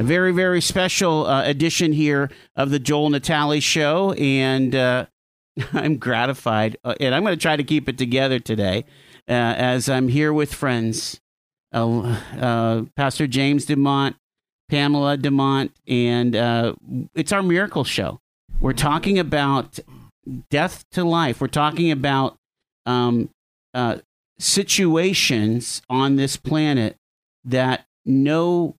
a very, very special uh, edition here of the Joel Natale Show. And uh, I'm gratified. Uh, and I'm going to try to keep it together today uh, as I'm here with friends uh, Pastor James DeMont, Pamela DeMont, and it's our miracle show. We're talking about death to life. We're talking about um, situations on this planet that no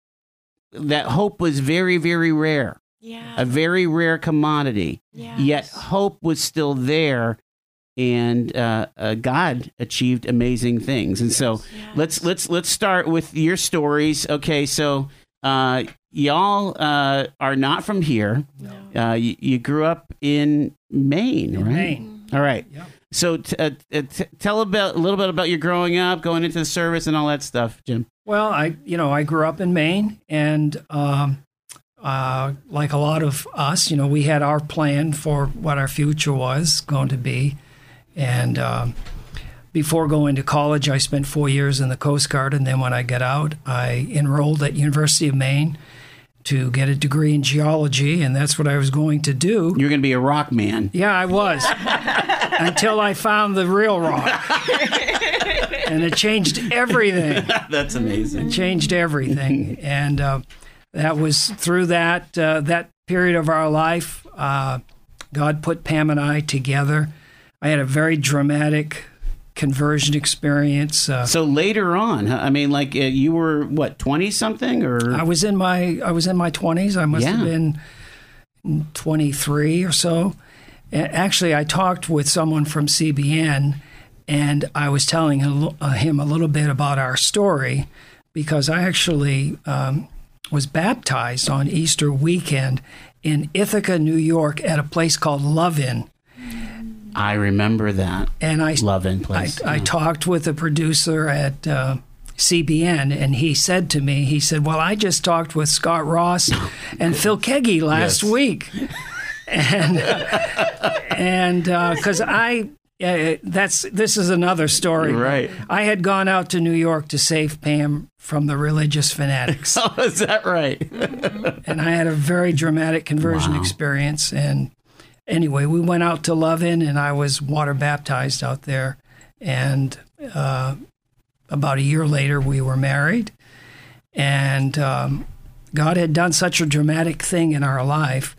that hope was very very rare Yeah. a very rare commodity Yes. yet hope was still there and uh, uh, god achieved amazing things and so Yes. let's let's let's start with your stories okay so uh, y'all uh, are not from here No. uh, you, you grew up in maine In right Maine. all right Yep. so t- uh, uh, t- tell about a little bit about your growing up going into the service and all that stuff jim Well, I you know I grew up in Maine, and um, uh, like a lot of us, you know, we had our plan for what our future was going to be, and um, before going to college, I spent four years in the Coast Guard, and then when I got out, I enrolled at University of Maine to get a degree in geology, and that's what I was going to do. you're going to be a rock man Yeah, I was. Until I found the real rock. and it changed everything. that's amazing It changed everything. And uh, that was through that uh, that period of our life, uh, God put Pam and I together. I had a very dramatic conversion experience. Uh, So later on. I mean, like uh, you were what twenty something, or I was in my I was in my twenties. I must have been twenty three or so. Actually, I talked with someone from CBN, and I was telling him, uh, a little bit about our story because I actually um, was baptized on Easter weekend in Ithaca, New York, at a place called Love Inn. I remember that And I Love Inn I, place. I talked with the producer at uh, CBN, and he said to me, he said, "Well, I just talked with Scott Ross and Phil Keaggy last Yes. week, and and because I." Uh, that's this is another story. Right. I had gone out to New York to save Pam from the religious fanatics, oh, is that right? and I had a very dramatic conversion Wow. experience. And anyway, we went out to Love Inn, and I was water baptized out there. And uh, about a year later, we were married. And um, God had done such a dramatic thing in our life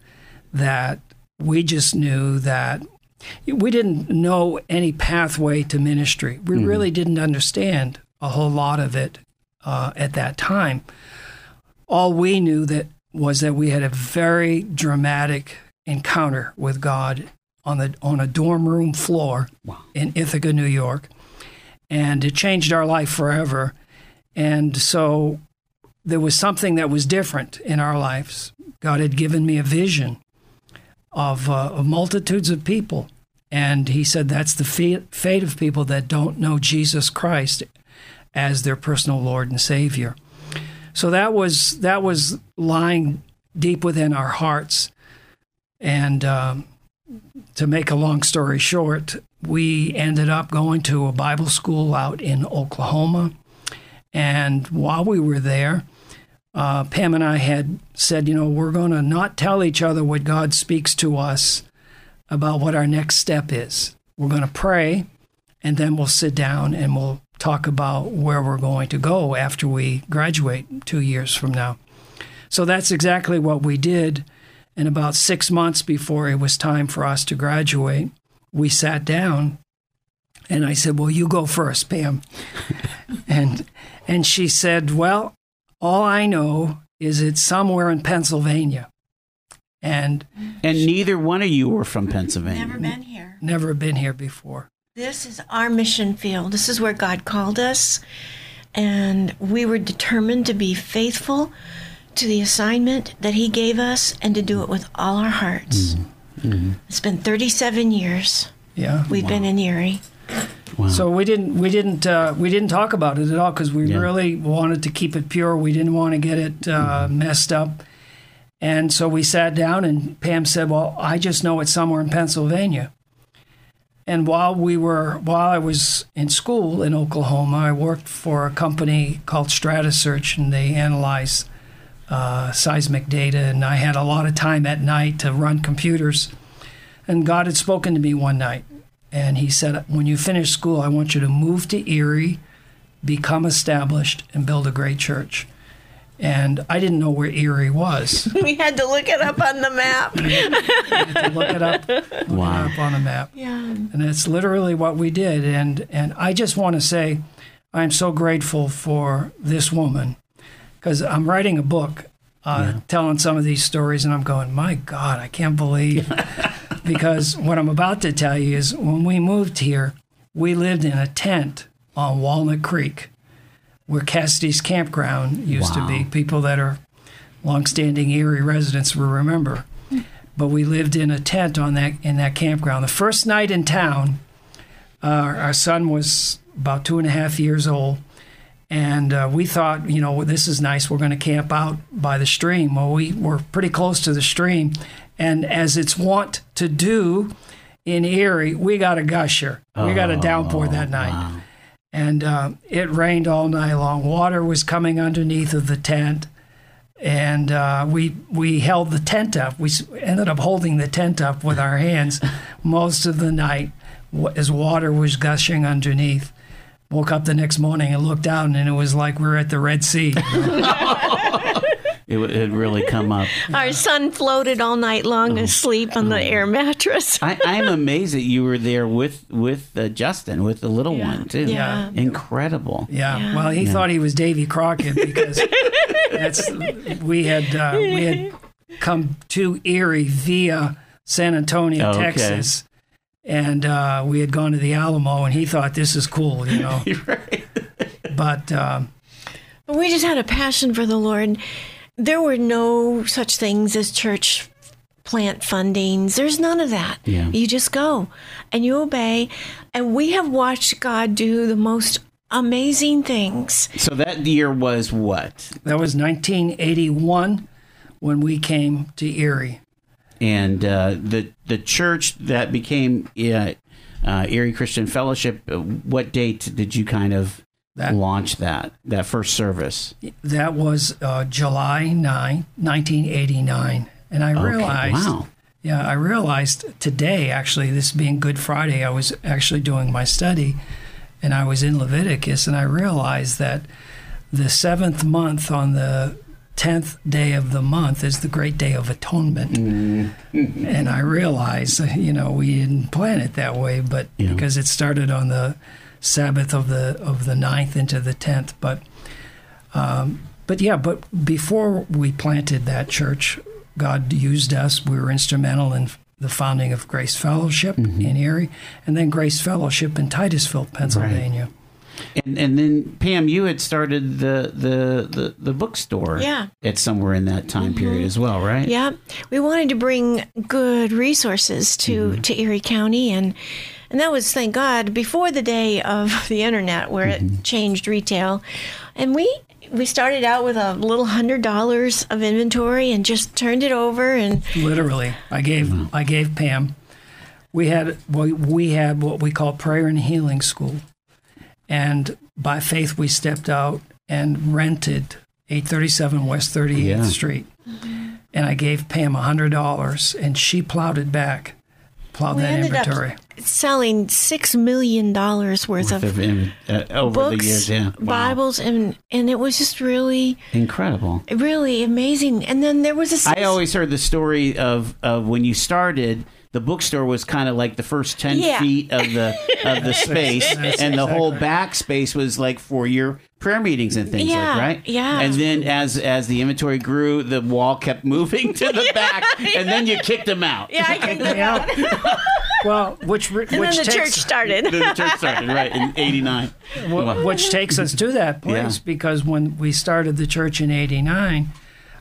that we just knew that we didn't know any pathway to ministry. We really didn't understand a whole lot of it uh, at that time. All we knew that was that we had a very dramatic encounter with God on the on a dorm room floor in Ithaca, New York, and it changed our life forever. And so there was something that was different in our lives. God had given me a vision of, uh, of multitudes of people. And he said that's the fate of people that don't know Jesus Christ as their personal Lord and Savior. So that was that was lying deep within our hearts. And um, to make a long story short, we ended up going to a Bible school out in Oklahoma. And while we were there, uh, Pam and I had said, you know, we're going to not tell each other what God speaks to us about what our next step is. We're going to pray, and then we'll sit down and we'll talk about where we're going to go after we graduate two years from now. So that's exactly what we did. And about six months before it was time for us to graduate, we sat down and I said, Well, you go first, Pam. and and she said, Well, all I know is it's somewhere in Pennsylvania. And and neither one of you were from Pennsylvania. Never been here. never been here before. This is our mission field. This is where God called us. And we were determined to be faithful to the assignment that He gave us and to do it with all our hearts. It's been 37 years Yeah. we've been in Erie. Wow. So we didn't we didn't uh, we didn't talk about it at all because we Yeah. really wanted to keep it pure. We didn't want to get it uh, messed up, and so we sat down and Pam said, "Well, I just know it's somewhere in Pennsylvania." And while we were while I was in school in Oklahoma, I worked for a company called Strata Search, and they analyze uh, seismic data, and I had a lot of time at night to run computers. And God had spoken to me one night, and He said, When you finish school, I want you to move to Erie, become established, and build a great church. And I didn't know where Erie was. We had to look it up on the map. I had to look it up, look Wow. it up on a map. Yeah. And it's literally what we did. And and I just want to say, I'm so grateful for this woman because I'm writing a book, uh, telling some of these stories, and I'm going, my God, I can't believe. because what I'm about to tell you is when we moved here, we lived in a tent on Walnut Creek, where Cassidy's campground used Wow. to be. People that are longstanding Erie residents will remember. But we lived in a tent on that in that campground. The first night in town, uh, our son was about two and a half years old, and uh, we thought, you know, this is nice. We're going to camp out by the stream. Well, we were pretty close to the stream, and as it's wont to do in Erie, we got a gusher. We got a downpour that night and uh, it rained all night long. Water was coming underneath of the tent, and uh, we we held the tent up. We ended up holding the tent up with our hands most of the night as water was gushing underneath. Woke up the next morning and looked down, and it was like we were at the Red Sea. It it had really come up. Our son floated all night long Oh. asleep on the air mattress. I, I'm amazed that you were there with with uh, Justin, with the little one too. Yeah. Incredible. Yeah. Yeah. Well, he thought he was Davy Crockett because that's we had uh, we had come to Erie via San Antonio, Oh, okay. Texas, and uh, we had gone to the Alamo, and he thought this is cool, you know. right. But um, But we just had a passion for the Lord. There were no such things as church plant fundings. There's none of that. Yeah. You just go and you obey. And we have watched God do the most amazing things. So that year was what? that was 1981 when we came to Erie. And uh, the the church that became uh, uh, Erie Christian Fellowship. uh, What date did you kind of That- launch that that first service? That was uh, July 9, 1989. And I Okay, realized, wow. yeah, I realized today, actually, this being Good Friday, I was actually doing my study and I was in Leviticus and I realized that the seventh month on the 10th day of the month is the great day of atonement. and I realized, you know, we didn't plan it that way, but Yeah. because it started on the Sabbath of the of the 9th into the 10th, but um, but yeah, but before we planted that church, God used us. We were instrumental in the founding of Grace Fellowship mm-hmm. in Erie, and then Grace Fellowship in Titusville, Pennsylvania. And and then Pam, you had started the the the, the bookstore. Yeah. At somewhere in that time mm-hmm. period as well, right? Yeah, we wanted to bring good resources to, mm-hmm. to Erie County, and and that was thank God before the day of the internet where it mm-hmm. changed retail, and we we started out with a little hundred dollars of inventory and just turned it over and Literally, I gave mm-hmm. I gave Pam. We had we, we had what we call prayer and healing school, and by faith we stepped out and rented 837 West 38th Yeah. Street, mm-hmm. and I gave Pam a hundred dollars, and she plowed it back, plowed we that ended inventory. up selling six million dollars worth Worth of of in- uh, over books, the years, yeah. Wow. Bibles, and and it was just really Incredible. really amazing. And then there was a I always heard the story of, of when you started. The bookstore was kind of like the first ten Yeah. feet of the of the space, and the whole back space was like for your prayer meetings and things Yeah, like right. yeah. And then as as the inventory grew, the wall kept moving to the back, and then you kicked them out. yeah, I kicked them out. Well, which re- And which then the church started. Then the church started right in '89. Wh- which takes us to that place Yeah. because when we started the church in '89,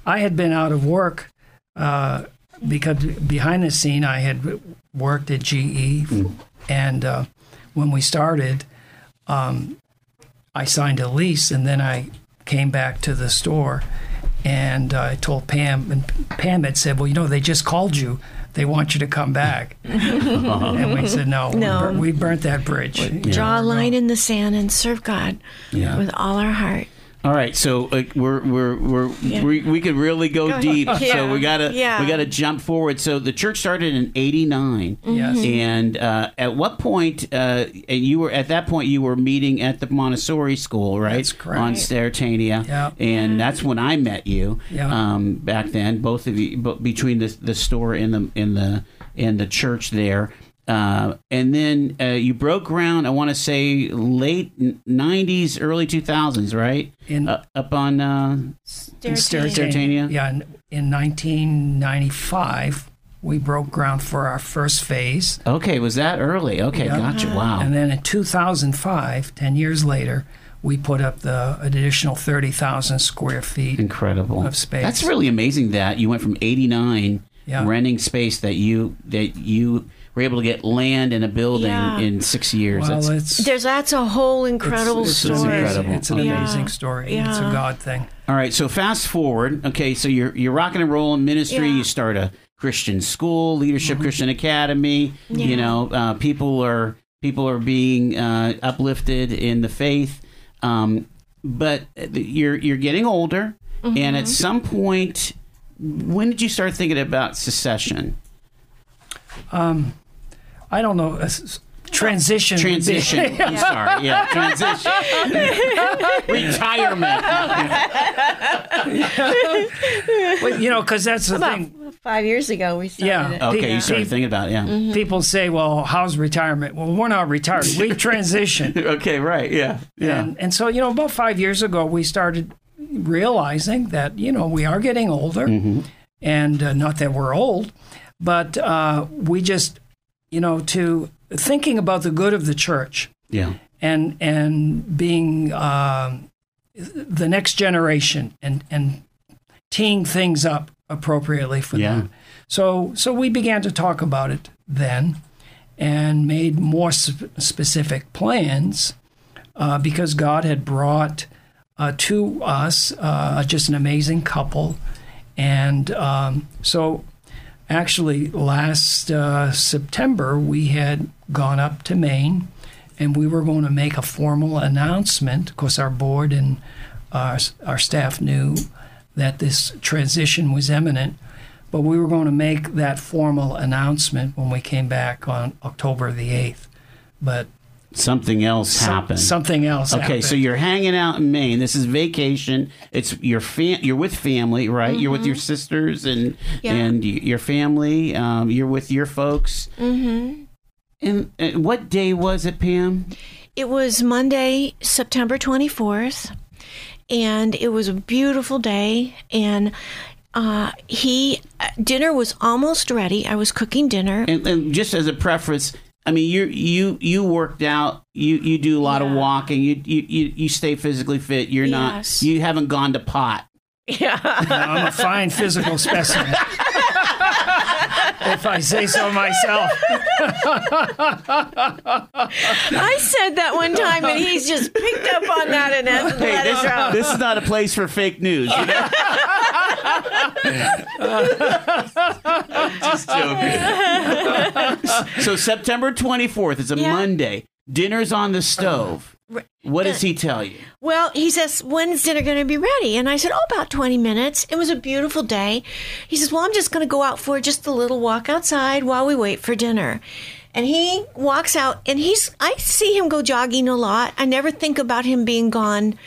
I had been out of work uh, because behind the scene I had worked at GE, and uh, when we started, um, I signed a lease, and then I came back to the store. And uh, I told Pam, and Pam had said, "Well, you know, they just called you. They want you to come back." and we said, "No, No. We, burnt, we burnt that bridge." Draw a line in the sand and serve God Yeah. with all our heart. All right, so uh, we're we're we're Yeah. we, we could really go, Go- deep. So we gotta Yeah. we gotta jump forward. So the church started in '89, Yes. and uh, at what point? Uh, and you were at that point you were meeting at the Montessori school, right? That's correct. On Sterrettania, Yeah. and that's when I met you. Yeah. Um, back then, both of you, but between the the store and the in the in the church there. Uh, and then uh, you broke ground. I want to say late '90s, early 2000s, right? In- uh, up on uh, In Sterrettania? Yeah, in, in 1995, we broke ground for our first phase. okay, was that early? Okay, Yeah. gotcha. Wow. And then in 2005, 10 years later, we put up the additional 30,000 square feet. Incredible of space. That's really amazing that you went from '89 Yeah. renting space that you that you were able to get land and a building Yeah. in six years. Well, That's it's, There's that's a whole incredible it's, story. It's, amazing. incredible. it's an Okay. amazing Yeah. story. It's a God thing. All right, so fast forward. Okay, so you're you're rocking and rolling ministry. Yeah. You start a Christian school, Leadership Mm-hmm. Christian Academy. You know, uh, people are people are being uh, uplifted in the faith. Um, but you're you're getting older, and Mm-hmm. at some point, when did you start thinking about secession? I don't know. uh, Transition. Transition. I'm sorry. Yeah, transition. Retirement. Well, you know, because that's the About thing. five years ago, we started Yeah. it. Okay, Yeah. you started thinking about it. Yeah. Mm-hmm. People say, well, how's retirement? Well, we're not retired. We transitioned. Okay. Right. Yeah. Yeah. And, and so, you know, about five years ago, we started realizing that, you know, we are getting older. And uh, not that we're old, but uh, we just, you know, to thinking about the good of the church yeah. and and being um, the next generation and and teeing things up appropriately for Yeah. them. So so we began to talk about it then, and made more sp- specific plans uh, because God had brought uh, to us uh, just an amazing couple, and um, so actually last uh, September we had gone up to Maine and we were going to make a formal announcement. Of course, our board and our, our staff knew that this transition was imminent, but we were going to make that formal announcement when we came back on October the 8th. But Something else some- happened. something else Okay, happened. so you're hanging out in Maine. This is vacation. It's your fam- You're with family, right? You're with your sisters and Yeah. and your family. Um, you're with your folks. Mm-hmm. And, and what day was it, Pam? It was Monday, September 24th, and it was a beautiful day. And uh, he, dinner was almost ready. I was cooking dinner. And, and just as a preface, I mean, you you you worked out. You you do a lot of walking. You, you you you stay physically fit. You're not. You haven't gone to pot. Yeah. I'm a fine physical specimen. if I say so myself. I said that one time, and he's just picked up on that and hasn't Hey, let this, it go. this is not a place for fake news. You know? Just joking. so September 24th is a Yeah. Monday. Dinner's on the stove. What does he tell you? Well, he says, When's dinner going to be ready? And I said, Oh, about 20 minutes. It was a beautiful day. He says, Well, I'm just going to go out for just a little walk outside while we wait for dinner. And he walks out, and he's, I see him go jogging a lot. I never think about him being gone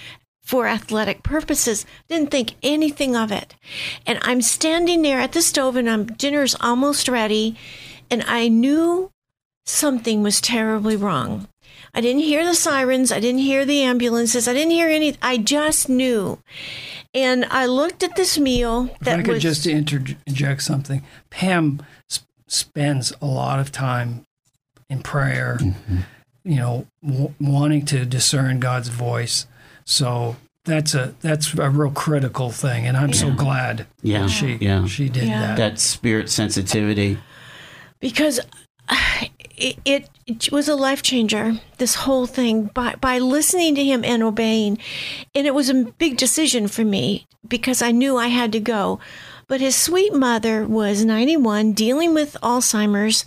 for athletic purposes. Didn't think anything of it. And I'm standing there at the stove, and I'm, dinner's almost ready. And I knew something was terribly wrong. I didn't hear the sirens. I didn't hear the ambulances. I didn't hear any. I just knew. And I looked at this meal If I could was just interject something. Pam sp- spends a lot of time in prayer, Mm-hmm. you know, w- wanting to discern God's voice. So that's a that's a real critical thing, and I'm so glad Yeah, she yeah. she did Yeah. that. That spirit sensitivity. because it, it, it was a life changer. This whole thing by by listening to him and obeying, and it was a big decision for me because I knew I had to go. But his sweet mother was 91, dealing with Alzheimer's,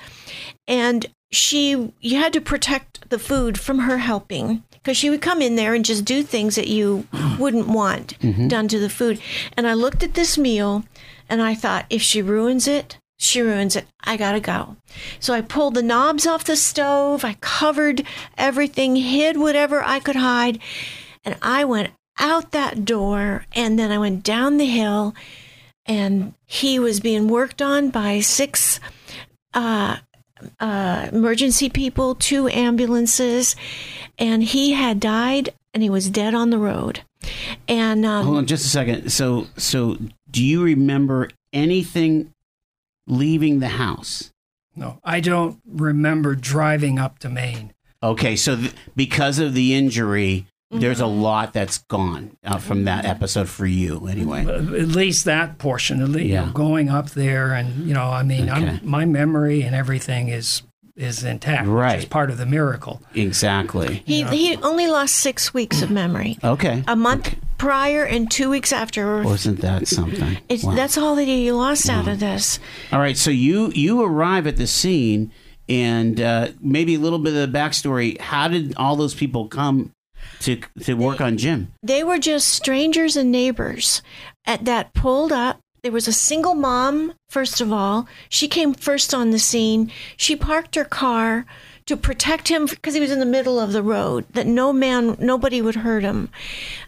and she you had to protect the food from her helping because she would come in there and just do things that you wouldn't want mm-hmm. done to the food. And I looked at this meal and I thought, if she ruins it, she ruins it. I gotta go. So I pulled the knobs off the stove. I covered everything, hid whatever I could hide, and I went out that door. And then I went down the hill, and he was being worked on by six uh, uh, emergency people, two ambulances, and he had died and he was dead on the road. And um, Hold on just a second. So, so do you remember anything leaving the house? No, I don't remember driving up to Maine. Okay, so th- because of the injury, there's a lot that's gone uh, from that episode for you, anyway. At least that portion, at least, you know, going up there, and you know, I mean, Okay. I'm, my memory and everything is is intact, Right. which is part of the miracle. Exactly. he, he only lost six weeks of memory. Okay. A month prior and two weeks after. Wasn't that something? Wow. That's all that he lost out of this. All right, so you you arrive at the scene, and uh, maybe a little bit of the backstory. How did all those people come to to work on Jim? They were just strangers and neighbors at that pulled up. There was a single mom, first of all. She came first on the scene. She parked her car to protect him because he was in the middle of the road, that no man, nobody would hurt him.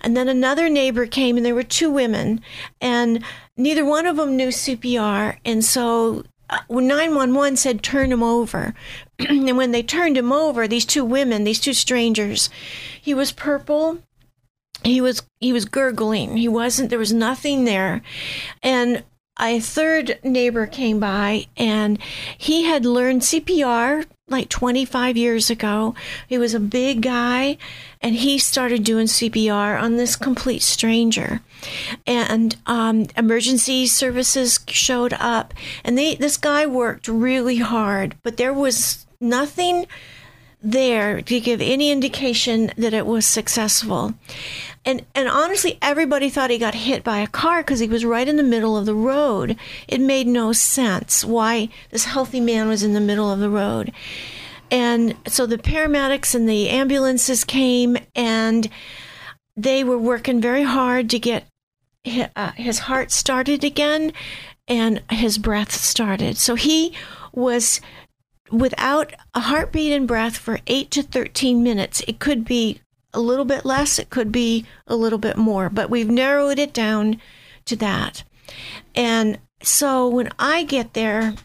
And then another neighbor came, and there were two women, and neither one of them knew CPR. And so uh, 911 said, turn him over. and when they turned him over, these two women, these two strangers, he was purple he was he was gurgling he wasn't there was nothing there and a third neighbor came by and he had learned cpr like 25 years ago he was a big guy and he started doing cpr on this complete stranger and um, emergency services showed up and they this guy worked really hard but there was nothing there to give any indication that it was successful. And and honestly, everybody thought he got hit by a car because he was right in the middle of the road. It made no sense why this healthy man was in the middle of the road. And so the paramedics and the ambulances came and they were working very hard to get uh, his heart started again and his breath started. So he was without a heartbeat and breath for 8 to 13 minutes. It could be a little bit less, it could be a little bit more, but we've narrowed it down to that. And so when I get there,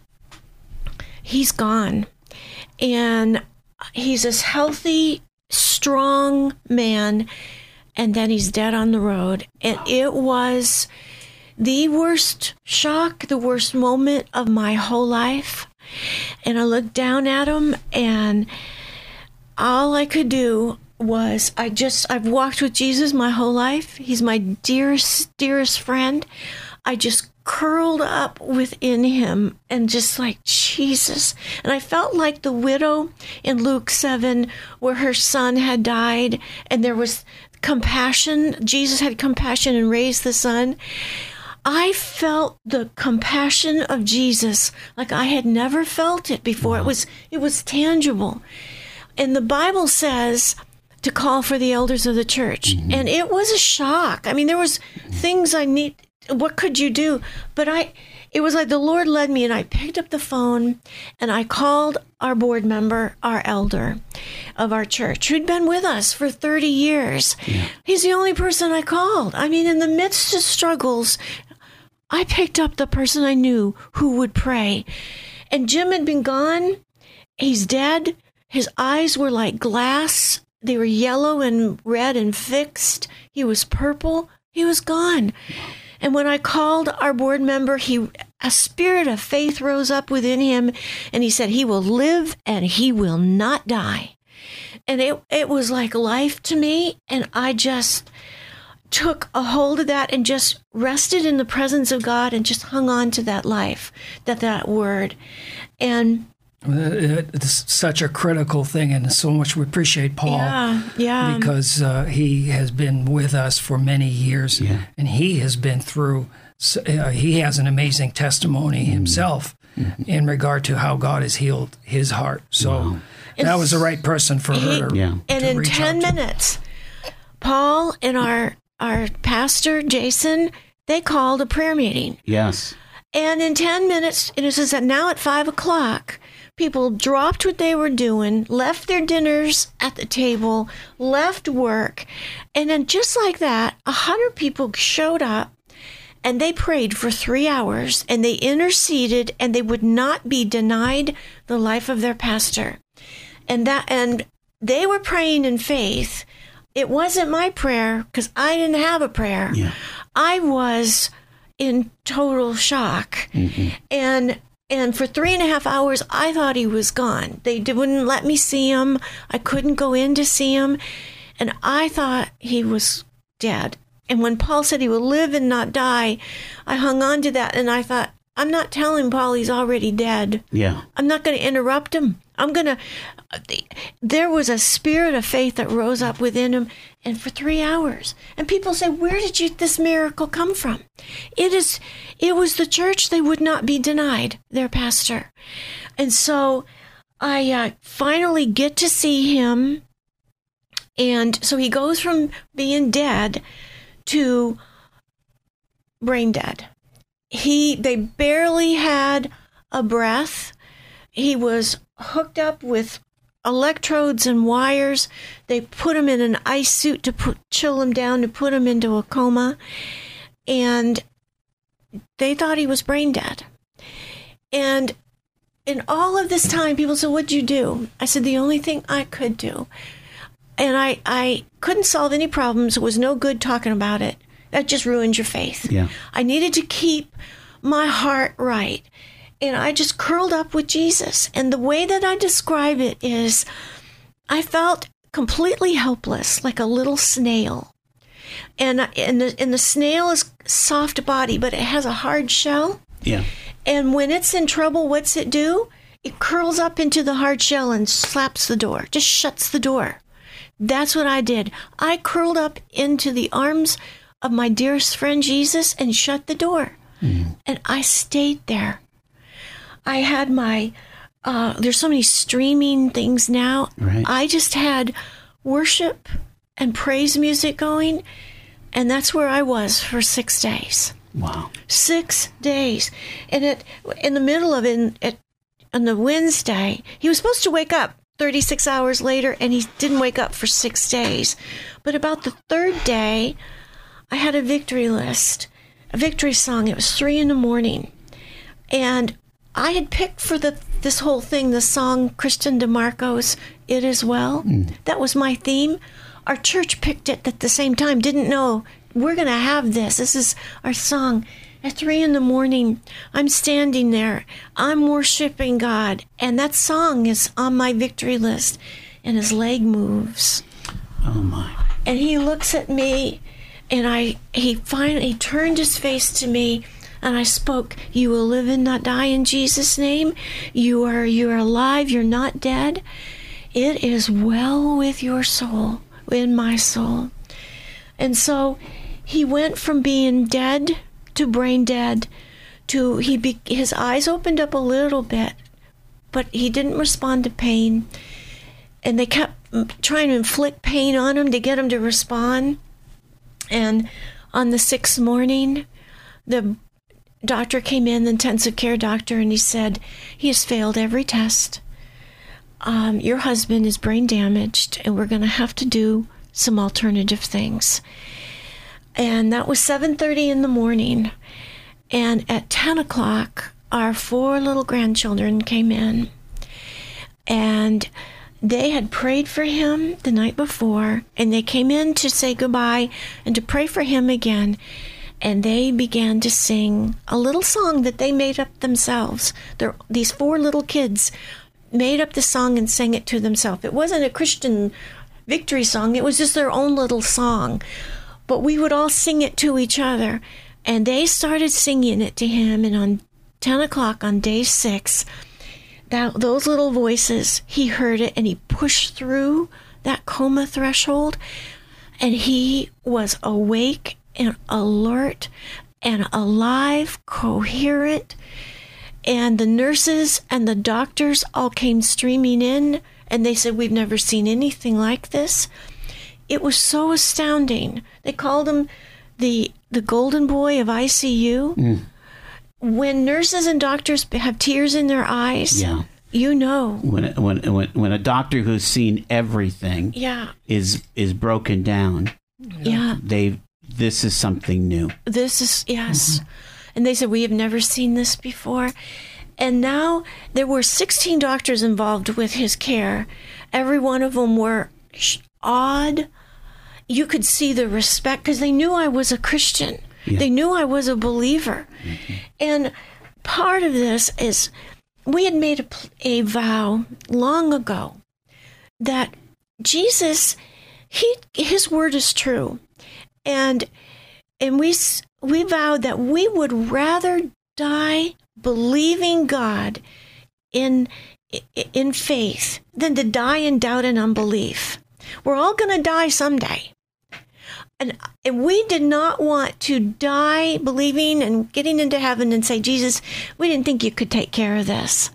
he's gone. And he's this healthy, strong man, and then he's dead on the road. And it was the worst shock, the worst moment of my whole life. And I looked down at him, and all I could do was I just, I've walked with Jesus my whole life. He's my dearest, dearest friend. I just curled up within him and just like Jesus. And I felt like the widow in Luke 7, where her son had died, and there was compassion. Jesus had compassion and raised the son. I felt the compassion of Jesus like I had never felt it before. It was it was tangible. And the Bible says to call for the elders of the church. Mm-hmm. And it was a shock. I mean, there was things I need what could you do? But I it was like the Lord led me and I picked up the phone and I called our board member, our elder of our church, who'd been with us for 30 years. He's the only person I called. I mean, in the midst of struggles, I picked up the person I knew who would pray. And Jim had been gone. He's dead. His eyes were like glass. They were yellow and red and fixed. He was purple. He was gone. And when I called our board member, he a spirit of faith rose up within him and he said he will live and he will not die. And it it was like life to me and I just took a hold of that and just rested in the presence of God and just hung on to that life, that that word. And It's such a critical thing, and so much we appreciate Paul yeah, yeah. because uh, he has been with us for many years, Yeah. and he has been through. Uh, he has an amazing testimony himself in regard to how God has healed his heart. So, that was the right person for He- her. to- Yeah. And in reach 10 out to. minutes, Paul and our our pastor Jason, they called a prayer meeting. Yes. And in 10 minutes, and it says that now at 5 o'clock, people dropped what they were doing, left their dinners at the table, left work. And then just like that, a 100 people showed up and they prayed for three hours and they interceded and they would not be denied the life of their pastor. And that, and they were praying in faith. It wasn't my prayer because I didn't have a prayer. Yeah. I was in total shock. Mm-hmm. And and for three and a half hours, I thought he was gone. They wouldn't let me see him. I couldn't go in to see him. And I thought he was dead. And when Paul said he will live and not die, I hung on to that and I thought, I'm not telling Paul he's already dead. Yeah. I'm not going to interrupt him. I'm going to. There was a spirit of faith that rose up within him, and for three hours. And people say, "Where did you this miracle come from?" It is. It was the church. They would not be denied their pastor, and so I uh, finally get to see him, and so he goes from being dead to brain dead he they barely had a breath he was hooked up with electrodes and wires. They put him in an ice suit to put chill him down to put him into a coma. And they thought he was brain dead. And in all of this time people said what'd you do? I said the only thing i could do. And i i couldn't solve any problems. It was no good talking about it. That just ruins your faith. Yeah. I needed to keep my heart right. And I just curled up with Jesus. And the way that I describe it is I felt completely helpless, like a little snail. And, and, the, and the snail is soft body, but it has a hard shell. Yeah. And when it's in trouble, what's it do? It curls up into the hard shell and slaps the door, just shuts the door. That's what I did. I curled up into the arms of my dearest friend Jesus and shut the door. Mm-hmm. And I stayed there. I had my, uh, there's so many streaming things now. Right. I just had worship and praise music going. And that's where I was for six days Wow. six days. And it in the middle of it, it on the Wednesday, he was supposed to wake up 36 hours later, and he didn't wake up for six days. But about the third day, I had a victory list, a victory song. It was three in the morning, and I had picked for the this whole thing the song Kristene DiMarco's "It Is Well." Hmm. That was my theme. Our church picked it at the same time. Didn't know we're going to have this. This is our song. At three in the morning, I'm standing there. I'm worshiping God, and that song is on my victory list. And his leg moves Oh my. and he looks at me and i he finally he turned his face to me and i spoke you will live and not die in jesus name. You are you are alive. You're not dead. It is well with your soul in my soul. And so he went from being dead to brain dead to he be, his eyes opened up a little bit but he didn't respond to pain. And they kept trying to inflict pain on him to get him to respond. And on the sixth morning, the doctor came in, the intensive care doctor, and he said, He has failed every test. Um, your husband is brain damaged, and we're going to have to do some alternative things. And that was 7:30 in the morning. And at 10 o'clock, our four little grandchildren came in and they had prayed for him the night before and they came in to say goodbye and to pray for him again and they began to sing a little song that they made up themselves. They're, these four little kids made up the song and sang it to themselves. It wasn't a christian victory song. It was just their own little song. But we would all sing it to each other. And they started singing it to him. And on 10 o'clock on day six that those little voices he heard it and he pushed through that coma threshold. And he was awake and alert and alive coherent and the nurses and the doctors all came streaming in and they said, We've never seen anything like this. It was so astounding. They called him the the golden boy of ICU. Mm. When nurses and doctors have tears in their eyes, Yeah. you know. When, when when when a doctor who's seen everything Yeah, is is broken down, yeah. they this is something new. This is, yes. Mm-hmm. And they said, We have never seen this before. And now there were 16 doctors involved with his care. Every one of them were awed. You could see the respect because they knew I was a Christian. Yeah. They knew I was a believer. Mm-hmm. And part of this is we had made a, a vow long ago that Jesus, he, his word is true. And and we we vowed that we would rather die believing God in in faith than to die in doubt and unbelief. We're all going to die someday. And, and we did not want to die believing and getting into heaven and say, Jesus, we didn't think you could take care of this.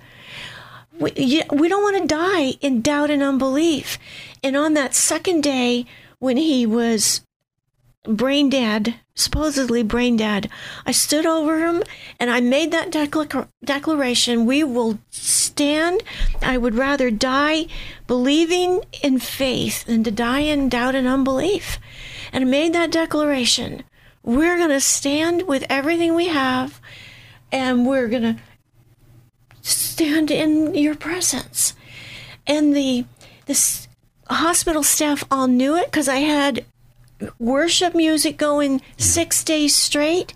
We, you, we don't want to die in doubt and unbelief. And on that second day, when he was brain dead, supposedly brain dead. I stood over him and I made that decla- declaration we will stand. I would rather die believing in faith than to die in doubt and unbelief. And I made that declaration. We're going to stand with everything we have and we're going to stand in your presence. And the this hospital staff all knew it because I had worship music going six days straight.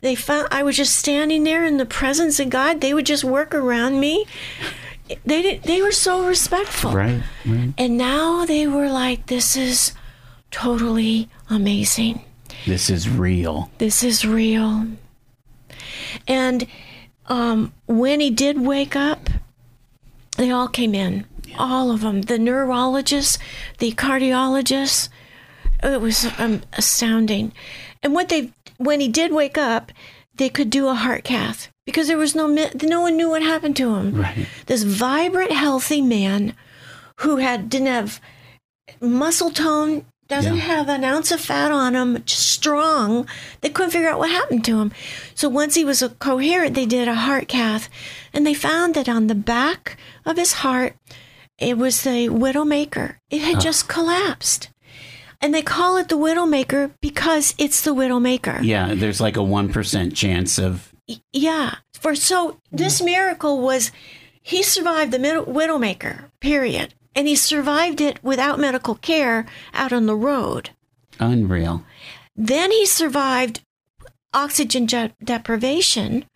They found I was just standing there in the presence of God. They would just work around me. They did, they were so respectful. Right. Right. And now they were like, "This is totally amazing. This is real. This is real." And um, when he did wake up, they all came in. All of them. The neurologists, the cardiologists. It was um, astounding. And what they, when he did wake up, they could do a heart cath because there was no, no one knew what happened to him. Right. This vibrant, healthy man who had didn't have muscle tone, doesn't Yeah. have an ounce of fat on him, just strong. They couldn't figure out what happened to him. So once he was coherent, they did a heart cath, and they found that on the back of his heart, it was the widowmaker. It had just collapsed. And they call it the widowmaker because it's the widowmaker. Yeah. There's like a one percent chance of Yeah. For so this hmm. miracle was he survived the widowmaker, period. And he survived it without medical care out on the road. unreal. Then he survived oxygen je- deprivation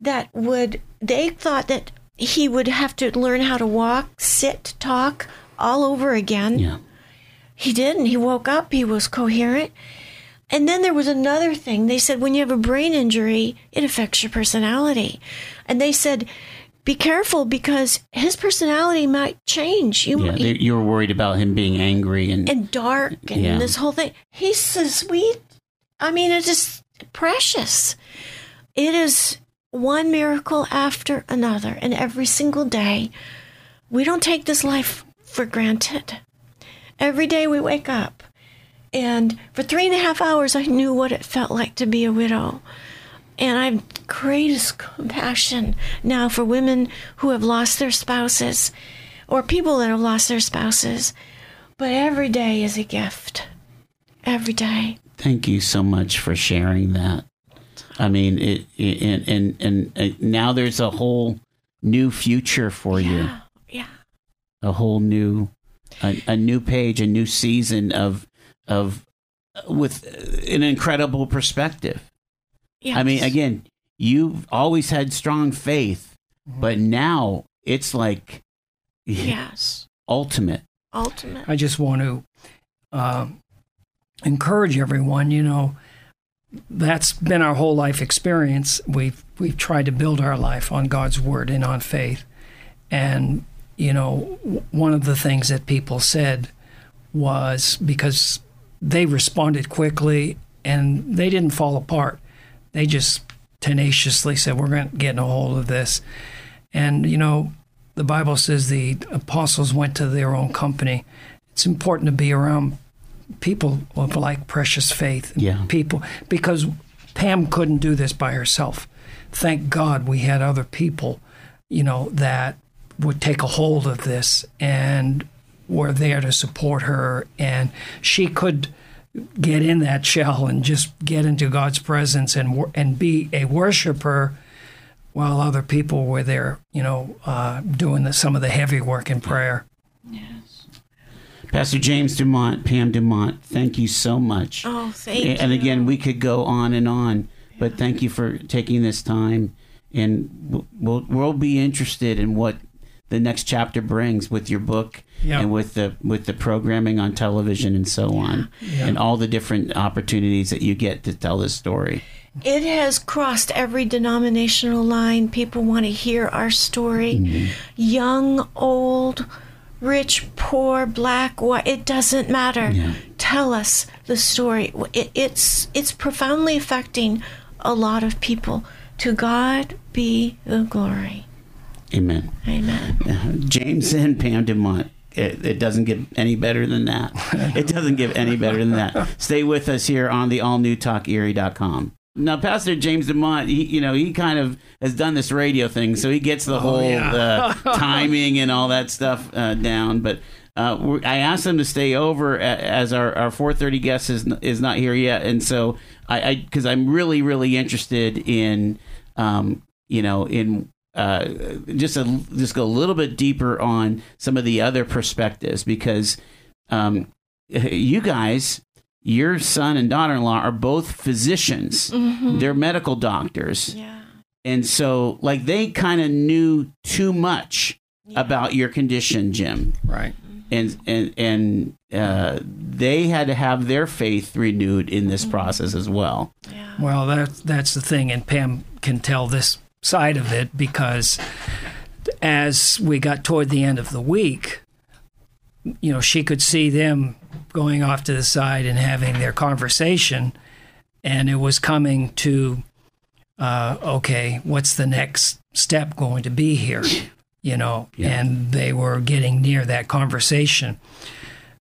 that would they thought that he would have to learn how to walk, sit, talk all over again. Yeah. He didn't. He woke up, he was coherent. And then there was another thing. They said when you have a brain injury, it affects your personality. And they said, be careful because his personality might change. You Yeah. You were worried about him being angry and, and dark and Yeah. this whole thing. He's so sweet. I mean, it's just precious. It is one miracle after another, and every single day, we don't take this life for granted. Every day we wake up, and for three and a half hours, I knew what it felt like to be a widow. And I have greatest compassion now for women who have lost their spouses or people that have lost their spouses. But every day is a gift. Every day. thank you so much for sharing that. I mean, it, it and, and and and now there's a whole new future for you. Yeah. Yeah. a whole new a, a new page a new season of of with an incredible perspective Yes. i mean again you've always had strong faith but now it's like Yes. ultimate Ultimate. I just want to uh, encourage everyone. You know, that's been our whole life experience. We've we've tried to build our life on God's word and on faith. And you know, one of the things that people said was because they responded quickly and they didn't fall apart. They just tenaciously said, "We're going to get a hold of this." And you know, the Bible says the apostles went to their own company. It's important to be around people of like precious faith. Yeah. People because Pam couldn't do this by herself. Thank God we had other people, you know, that would take a hold of this and were there to support her and she could get in that shell and just get into God's presence and and be a worshiper while other people were there, you know, uh, doing the, some of the heavy work in prayer. Yes. Pastor James Dumont, Pam Dumont, thank you so much. Oh, thank and, and again, we could go on and on, but thank you for taking this time. And we'll- we'll, we'll be interested in what the next chapter brings with your book Yeah. and with the with the programming on television and so on, and all the different opportunities that you get to tell this story. It has crossed every denominational line. People want to hear our story. Mm-hmm. Young, old, rich, poor, black, white, it doesn't matter. Yeah. Tell us the story. It, it's it's profoundly affecting a lot of people. To God be the glory. Amen. Amen. James and Pam Dumont. It, it doesn't get any better than that. It doesn't get any better than that. Stay with us here on the all new talkerie.com. Now, Pastor James Dumont, he, you know, he kind of has done this radio thing, so he gets the whole yeah. uh, timing and all that stuff uh, down. But uh, we're- I asked him to stay over as our, our 4:30 guest is is not here yet, and so I because I'm really really interested in um, you know in uh, just a just go a little bit deeper on some of the other perspectives because um, you guys, your son and daughter-in-law are both physicians. They're medical doctors, Yeah. and so like they kind of knew too much about your condition, Jim, Right. and and and uh, they had to have their faith renewed in this process as well. Yeah. Well, that's that's the thing, and Pam can tell this side of it because as we got toward the end of the week, you know, she could see them going off to the side and having their conversation, and it was coming to, uh, okay, what's the next step going to be here? You know, Yeah. and they were getting near that conversation.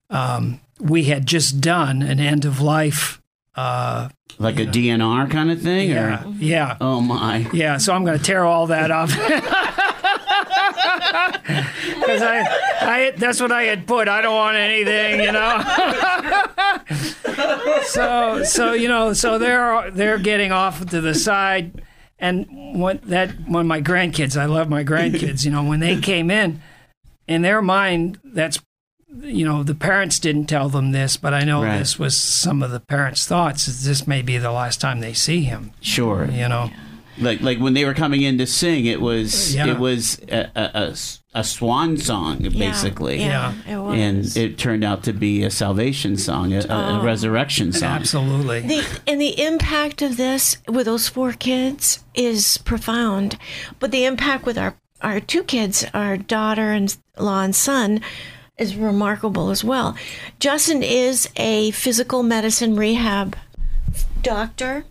Um, we had just done an end of life. Uh, Like a DNR kind of thing, yeah, or yeah. oh my, Yeah, so I'm going to tear all that up. Because I, I, that's what I had put. I don't want anything, you know. so, so you know, so they're they're getting off to the side, and when that when my grandkids, I love my grandkids. You know, when they came in, in their mind, that's you know the parents didn't tell them this, but I know Right. this was some of the parents' thoughts. Is this may be the last time they see him? sure. You know. like like when they were coming in to sing it was Yeah. it was a, a, a s- a swan song basically Yeah. It was. and it turned out to be a salvation song a, a- Oh. a resurrection song Absolutely. The, and the impact of this with those four kids is profound. But the impact with our, our two kids, our daughter and law and son, is remarkable as well. Justin is a physical medicine rehab doctor,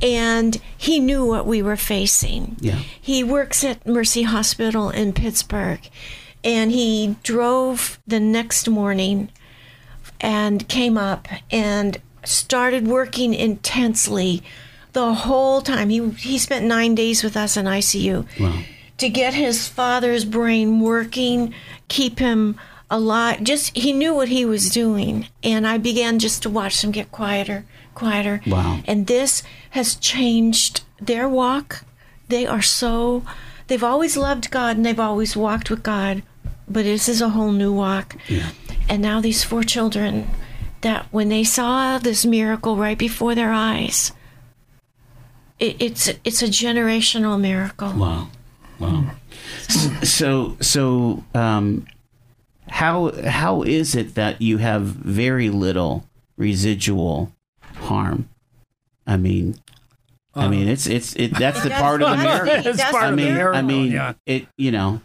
and he knew what we were facing. Yeah. He works at Mercy Hospital in Pittsburgh, and he drove the next morning and came up and started working intensely the whole time. He he spent nine days with us in ICU Wow. to get his father's brain working, keep him alive. Just he knew what he was doing, and I began just to watch him get quieter, quieter. Wow. And this has changed their walk. They are so. They've always loved God and they've always walked with God, but this is a whole new walk. Yeah. And now these four children, that when they saw this miracle right before their eyes, it, it's it's a generational miracle. wow wow so so um how how is it that you have very little residual harm i mean I mean, it's it's it. That's the That's part of the the- miracle. It's That's part I of the mean, miracle. I mean, yeah. it. You know,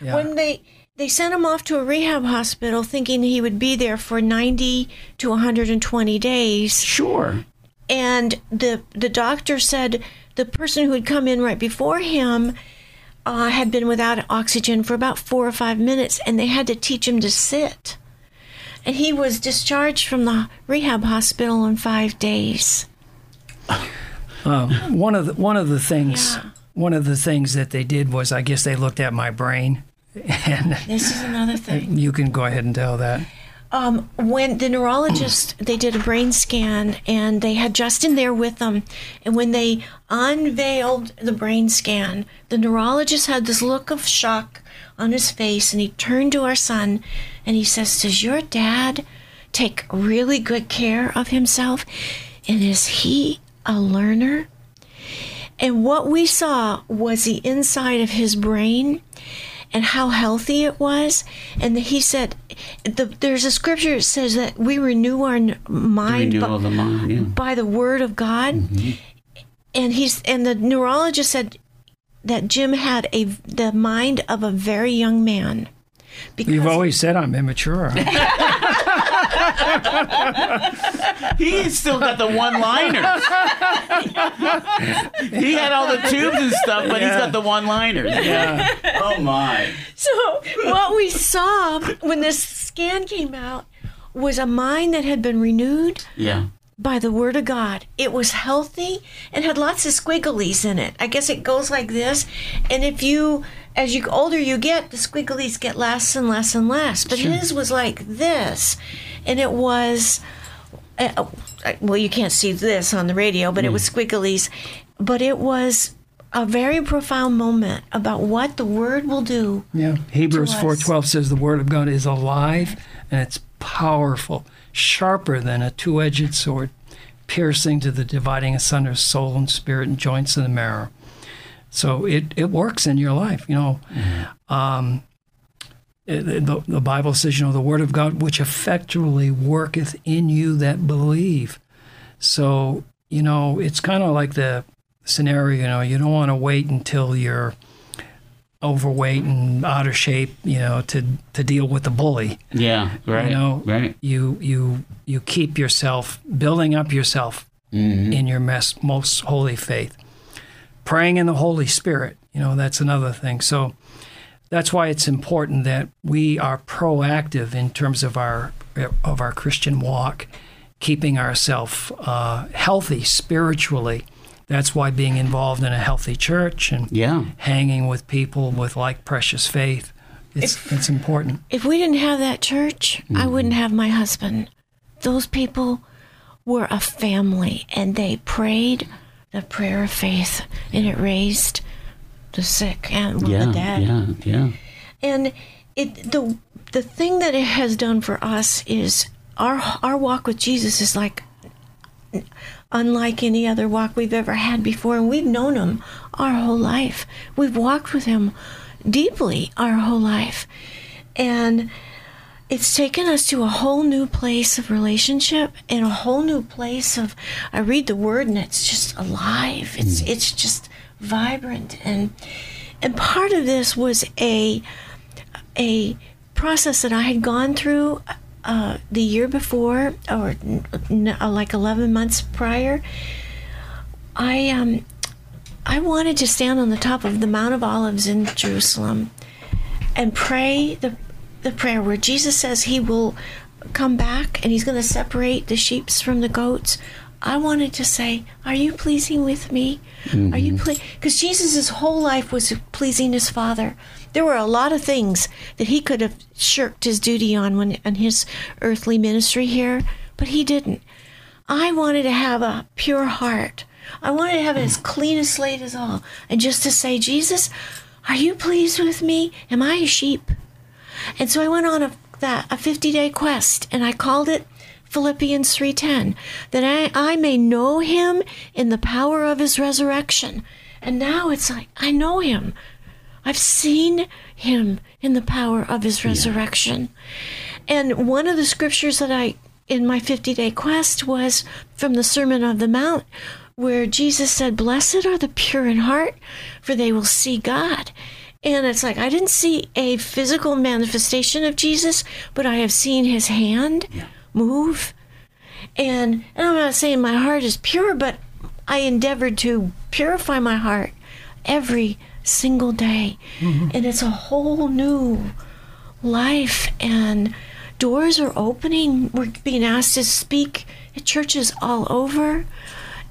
yeah. When they they sent him off to a rehab hospital thinking he would be there for 90 to 120 days sure. and the the doctor said the person who had come in right before him uh, had been without oxygen for about four or five minutes, and they had to teach him to sit. And he was discharged from the rehab hospital in five days. Um, one of the one of the things Yeah. one of the things that they did was I guess they looked at my brain, and This is another thing. you can go ahead and tell that. Um, when the neurologist, they did a brain scan and they had Justin there with them. And when they unveiled the brain scan, the neurologist had this look of shock on his face and he turned to our son and he says, Does your dad take really good care of himself? And is he a learner? And what we saw was the inside of his brain and how healthy it was. And he said, the, there's a scripture that says that we renew our mind Renew by, the mind. Yeah. by the word of God. Mm-hmm. And he's and the neurologist said that Jim had a the mind of a very young man. Because You've always said I'm immature. He's still got the one-liners. he had all the tubes and stuff, but he's got the one-liners. yeah. Oh my. So what we saw when this scan came out was a mind that had been renewed Yeah. by the word of God. It was healthy and had lots of squigglies in it. I guess it goes like this. And if you, as you older you get, the squigglies get less and less and less. But his was like this. And it was, uh, well, you can't see this on the radio, but it was Squiggly's. But it was a very profound moment about what the word will do. Yeah. Hebrews four twelve says the word of God is alive and it's powerful, sharper than a two edged sword, piercing to the dividing asunder of soul and spirit and joints of the marrow. So it, it works in your life, you know. Um, it- the, the Bible says, you know, the word of God which effectually worketh in you that believe. So, you know, it's kind of like the scenario, you know, you don't want to wait until you're overweight and out of shape, you know, to to deal with the bully. Yeah. Right. You know, right. You you you keep yourself building up yourself Mm-hmm. in your mes- most holy faith. Praying in the Holy Spirit, you know, that's another thing. So that's why it's important that we are proactive in terms of our of our Christian walk, keeping ourselves uh, healthy spiritually. That's why being involved in a healthy church and Yeah. hanging with people with like precious faith, it's it's important. If we didn't have that church, I wouldn't have my husband. Those people were a family and they prayed the prayer of faith and it raised the sick and Yeah. the dead. Yeah. Yeah. And it the the thing that it has done for us is our our walk with Jesus is like unlike any other walk we've ever had before and we've known him our whole life. We've walked with him deeply our whole life. And it's taken us to a whole new place of relationship and a whole new place of I read the word and it's just alive. It's mm. it's just vibrant and and part of this was a a process that I had gone through uh, the year before, or n- uh, like 11 months prior. I um, I wanted to stand on the top of the Mount of Olives in Jerusalem and pray the the prayer where Jesus says He will come back and He's going to separate the sheep from the goats. I wanted to say, "Are you pleasing with me? Are you mm-hmm. pleased?" Because Jesus' whole life was pleasing His Father. There were a lot of things that He could have shirked His duty on when on His earthly ministry here, but He didn't. I wanted to have a pure heart. I wanted to have it as mm. clean a slate as all, and just to say, Jesus, are you pleased with me? Am I a sheep? And so I went on a that a 50 day quest, and I called it Philippians 3:10, that I, I may know him in the power of his resurrection. And now it's like I know him. I've seen him in the power of his resurrection. And one of the scriptures that I in my 50 day quest was from the Sermon on the Mount, where Jesus said, Blessed are the pure in heart, for they will see God. And it's like, I didn't see a physical manifestation of Jesus, but I have seen his hand move. And, and I'm not saying my heart is pure, but I endeavored to purify my heart every single day. Mm-hmm. And it's a whole new life and doors are opening. We're being asked to speak at churches all over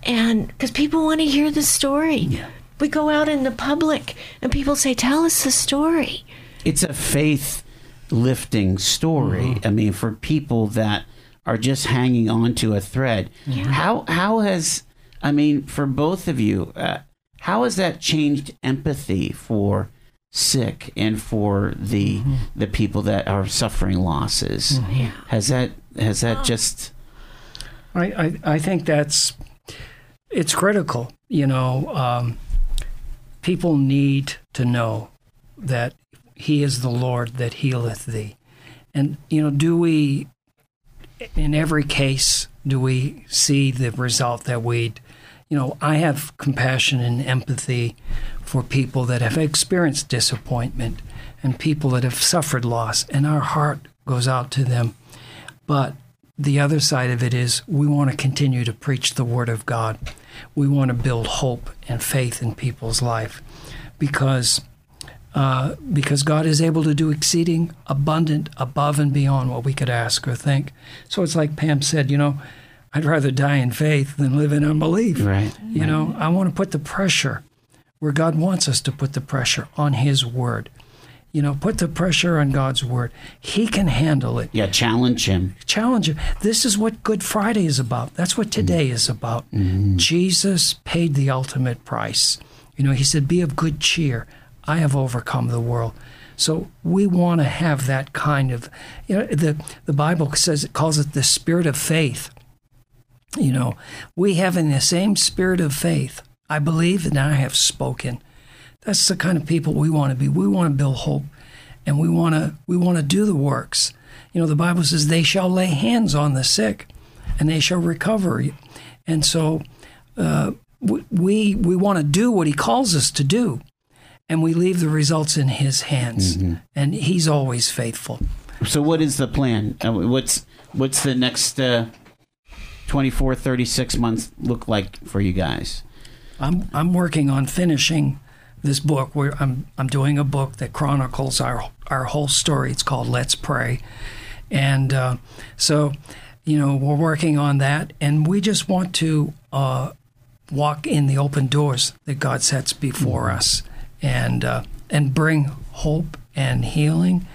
and because people want to hear the story. We go out in the public and people say, Tell us the story. it's a faith lifting story. I mean, for people that are just hanging on to a thread. How how has I mean, for both of you, uh, how has that changed empathy for sick and for the the people that are suffering losses? Has that has that just I, I, I think that's it's critical. You know, um, people need to know that He is the Lord that healeth thee, and you know, do we, in every case, do we see the result that we'd, you know, I have compassion and empathy for people that have experienced disappointment and people that have suffered loss, and our heart goes out to them. But the other side of it is we want to continue to preach the Word of God. We want to build hope and faith in people's life because uh, because God is able to do exceeding abundant above and beyond what we could ask or think. So it's like Pam said, you know, I'd rather die in faith than live in unbelief. right? You know, I want to put the pressure where God wants us to put the pressure on His Word. You know, put the pressure on God's Word. He can handle it Yeah, challenge him. challenge you. This is what Good Friday is about. That's what today is about. Jesus paid the ultimate price. You know, he said, Be of good cheer. I have overcome the world. So we want to have that kind of, you know, the, the Bible says it calls it the spirit of faith. You know, we have in the same spirit of faith. I believe and I have spoken. That's the kind of people we want to be. We want to build hope and we want to we want to do the works. You know, the Bible says they shall lay hands on the sick and they shall recover. And so uh, we we, we want to do what he calls us to do and we leave the results in his hands and he's always faithful. So what is the plan? Uh, what's what's the next uh, 24 36 months look like for you guys? I'm I'm working on finishing this book. Where I'm I'm doing a book that chronicles our our whole story. It's called Let's Pray, and uh, so you know we're working on that, and we just want to uh, walk in the open doors that God sets before us, and uh, and bring hope and healing.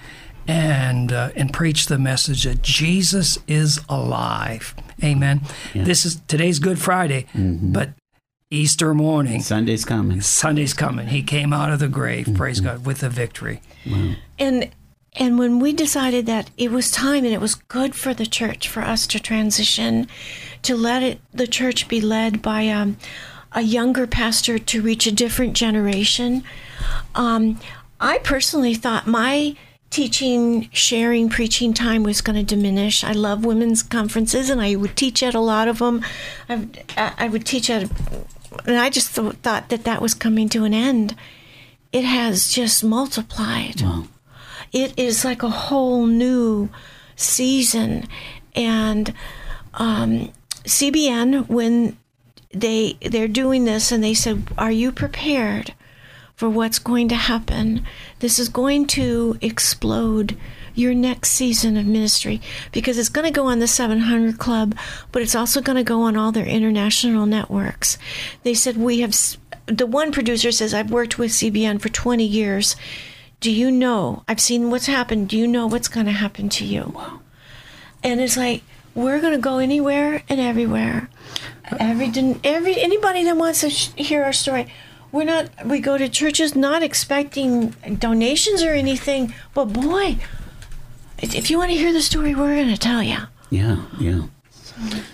And uh, and preach the message that Jesus is alive. Amen. This is today's Good Friday, but Easter morning, Sunday's coming. Sunday's coming. He came out of the grave, praise God, with a victory. And and when we decided that it was time and it was good for the church for us to transition, to let it the church be led by um, a younger pastor to reach a different generation, um, I personally thought my teaching, sharing, preaching time was going to diminish. I love women's conferences, and I would teach at a lot of them. I, I would teach at, and I just th- thought that that was coming to an end. It has just multiplied it is like a whole new season and um, cbn when they they're doing this and they said are you prepared for what's going to happen? This is going to explode your next season of ministry because it's going to go on the 700 club but it's also going to go on all their international networks. They said we have the one producer says i've worked with cbn for 20 years. Do you know? I've seen what's happened. Do you know what's going to happen to you? And it's like we're going to go anywhere and everywhere every every anybody that wants to sh- hear our story we're not we go to churches not expecting donations or anything but boy if you want to hear the story we're going to tell you Yeah, yeah.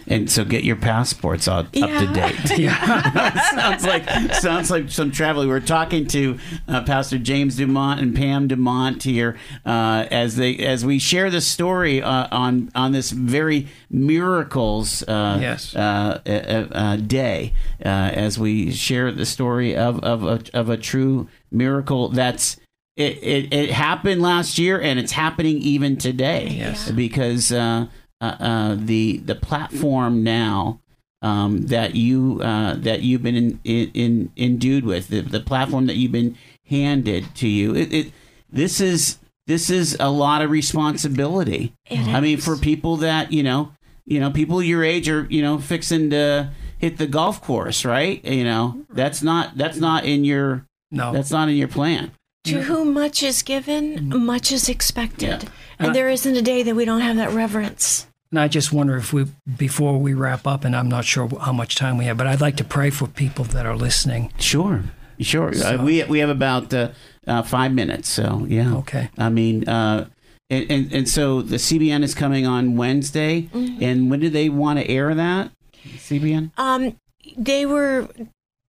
And so get your passports all up to Yeah. date. sounds like sounds like some travel. We were talking to uh, Pastor James Dumont and Pam Dumont here uh, as they as we share the story uh, on on this very miracles uh, Yes. uh, uh, uh, day uh, as we share the story of of a, of a true miracle that's. It, it, it happened last year and it's happening even today Yes. because uh, uh, uh, the the platform now um, that you uh, that you've been in, in, in, endued with the, the platform that you've been handed to you. It, it this is this is a lot of responsibility. It I mean, for people that you know, you know, people your age are you know fixing to hit the golf course, right? You know, that's not that's not in your No. that's not in your plan. To whom much is given, much is expected. Yeah. And there isn't a day that we don't have that reverence. And I just wonder if we, before we wrap up, and I'm not sure how much time we have, but I'd like to pray for people that are listening. Sure, sure. Uh, we we have about uh, uh, five minutes, so yeah. Okay. I mean, uh, and, and and so the CBN is coming on Wednesday, and when do they want to air that? CBN. Um, they were,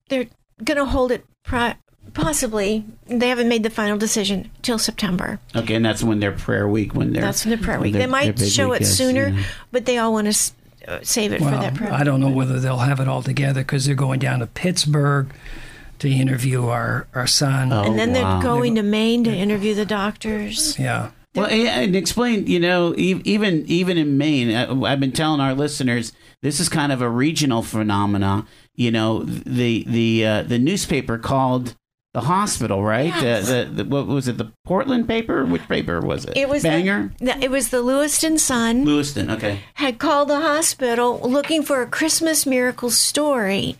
they're going to hold it pri- possibly. They haven't made the final decision till September. Okay, and that's when their prayer week. When they're That's when their prayer week. their- They might show week it is, sooner, yeah. but they all want to uh, save it for Well, that prayer. I don't know whether they'll have it all together because they're going down to Pittsburgh to interview our, our son. Oh, And then they're going to Maine to interview the doctors. Yeah. Well, and and explain. You know, even even in Maine, I- I've been telling our listeners this is kind of a regional phenomena. You know, the the uh, the newspaper called the hospital, right? Yes. The, the, the what was it? The Portland paper? Which paper was it? It was the- Bangor. The- It was the Lewiston Sun Lewiston. Okay. had called the hospital looking for a Christmas miracle story.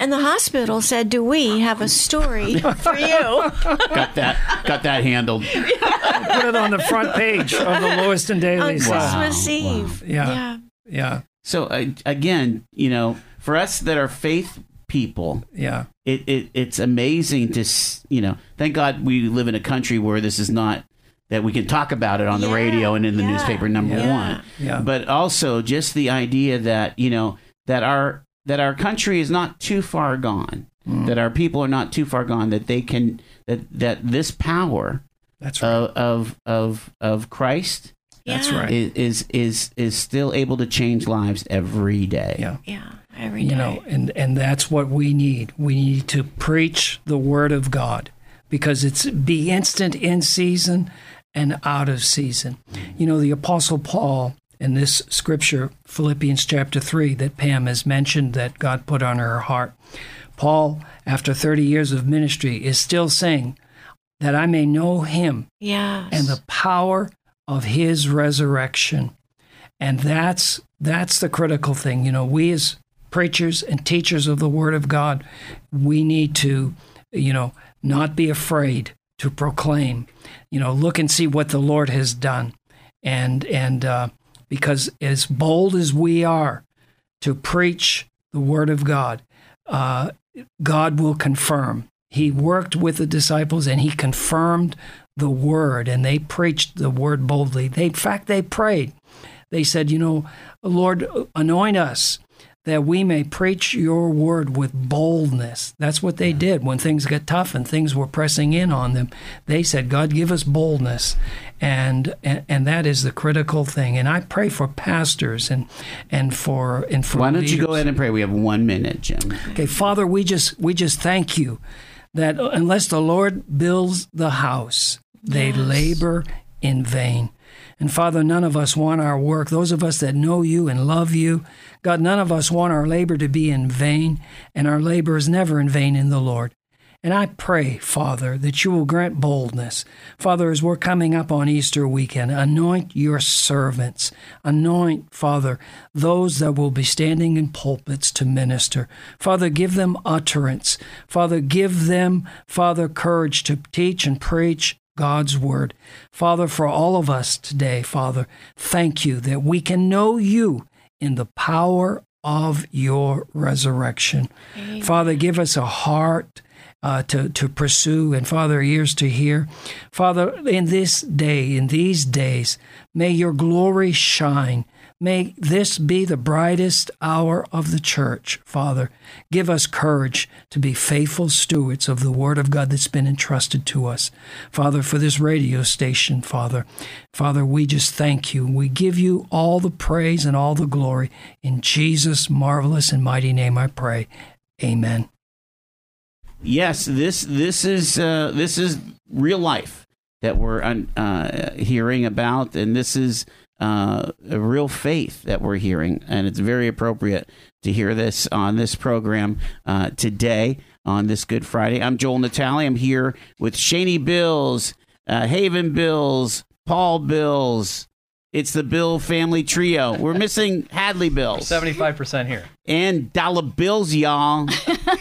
And the hospital said, Do we have a story for you? got that got that handled. Put it on the front page of the Lewiston Daily on Sun. Christmas Wow, Eve. Yeah. yeah. Yeah. So uh, again, you know, for us that are faith people, Yeah. it, it it's amazing to you know. Thank God we live in a country where this is not that we can talk about it on the Yeah, radio and in the yeah, newspaper. Number yeah. one, Yeah. but also just the idea that you know that our that our country is not too far gone. Mm. That our people are not too far gone. That they can that that this power That's right. of of of, of Christ That's Yeah. right. is, is is is still able to change lives every day. Yeah. Yeah. Every day. you know and and that's what we need. We need to preach the word of god because it's be instant in season and out of season. You know the apostle paul in this scripture philippians chapter 3 that pam has mentioned that god put on her heart. Paul after 30 years of ministry is still saying that i may know him yes. and the power of his resurrection. And that's that's the critical thing. You know we as preachers and teachers of the word of god we need to you know not be afraid to proclaim you know look and see what the lord has done. And and uh, because as bold as we are to preach the word of god uh, god will confirm. He worked with the disciples and he confirmed the word and they preached the word boldly. They in fact they prayed. They said you know lord anoint us that we may preach your word with boldness. That's what they did when things got tough and things were pressing in on them. They said, God, give us boldness. And, and and that is the critical thing. And I pray for pastors and and for and for Why don't you go ahead and pray? We have one minute, Jim. Okay, Father, we just we just thank you that unless the Lord builds the house, they Yes. labor in vain. And Father, none of us want our work, those of us that know you and love you, God, none of us want our labor to be in vain, and our labor is never in vain in the Lord. And I pray, Father, that you will grant boldness. Father, as we're coming up on Easter weekend, anoint your servants. Anoint, Father, those that will be standing in pulpits to minister. Father, give them utterance. Father, give them, Father, courage to teach and preach God's word. Father, for all of us today, Father, thank you that we can know you in the power of your resurrection. Father, give us a heart uh, to, to pursue and, Father, ears to hear. Father, in this day, in these days, may your glory shine. May this be the brightest hour of the church, Father. Give us courage to be faithful stewards of the Word of God that's been entrusted to us. Father, for this radio station, Father. Father, we just thank you. We give you all the praise and all the glory. In Jesus' marvelous and mighty name I pray. Amen. Yes, this this is uh, this is real life that we're uh, hearing about, and this is uh, a real faith that we're hearing, and it's very appropriate to hear this on this program uh, today on this Good Friday. I'm Joel Natale. I'm here with Shaney Bills, uh, Haven Bills, Paul Bills. It's the Bill family trio. We're missing Hadley Bills Seventy-five percent here. and Dollar Bills, y'all.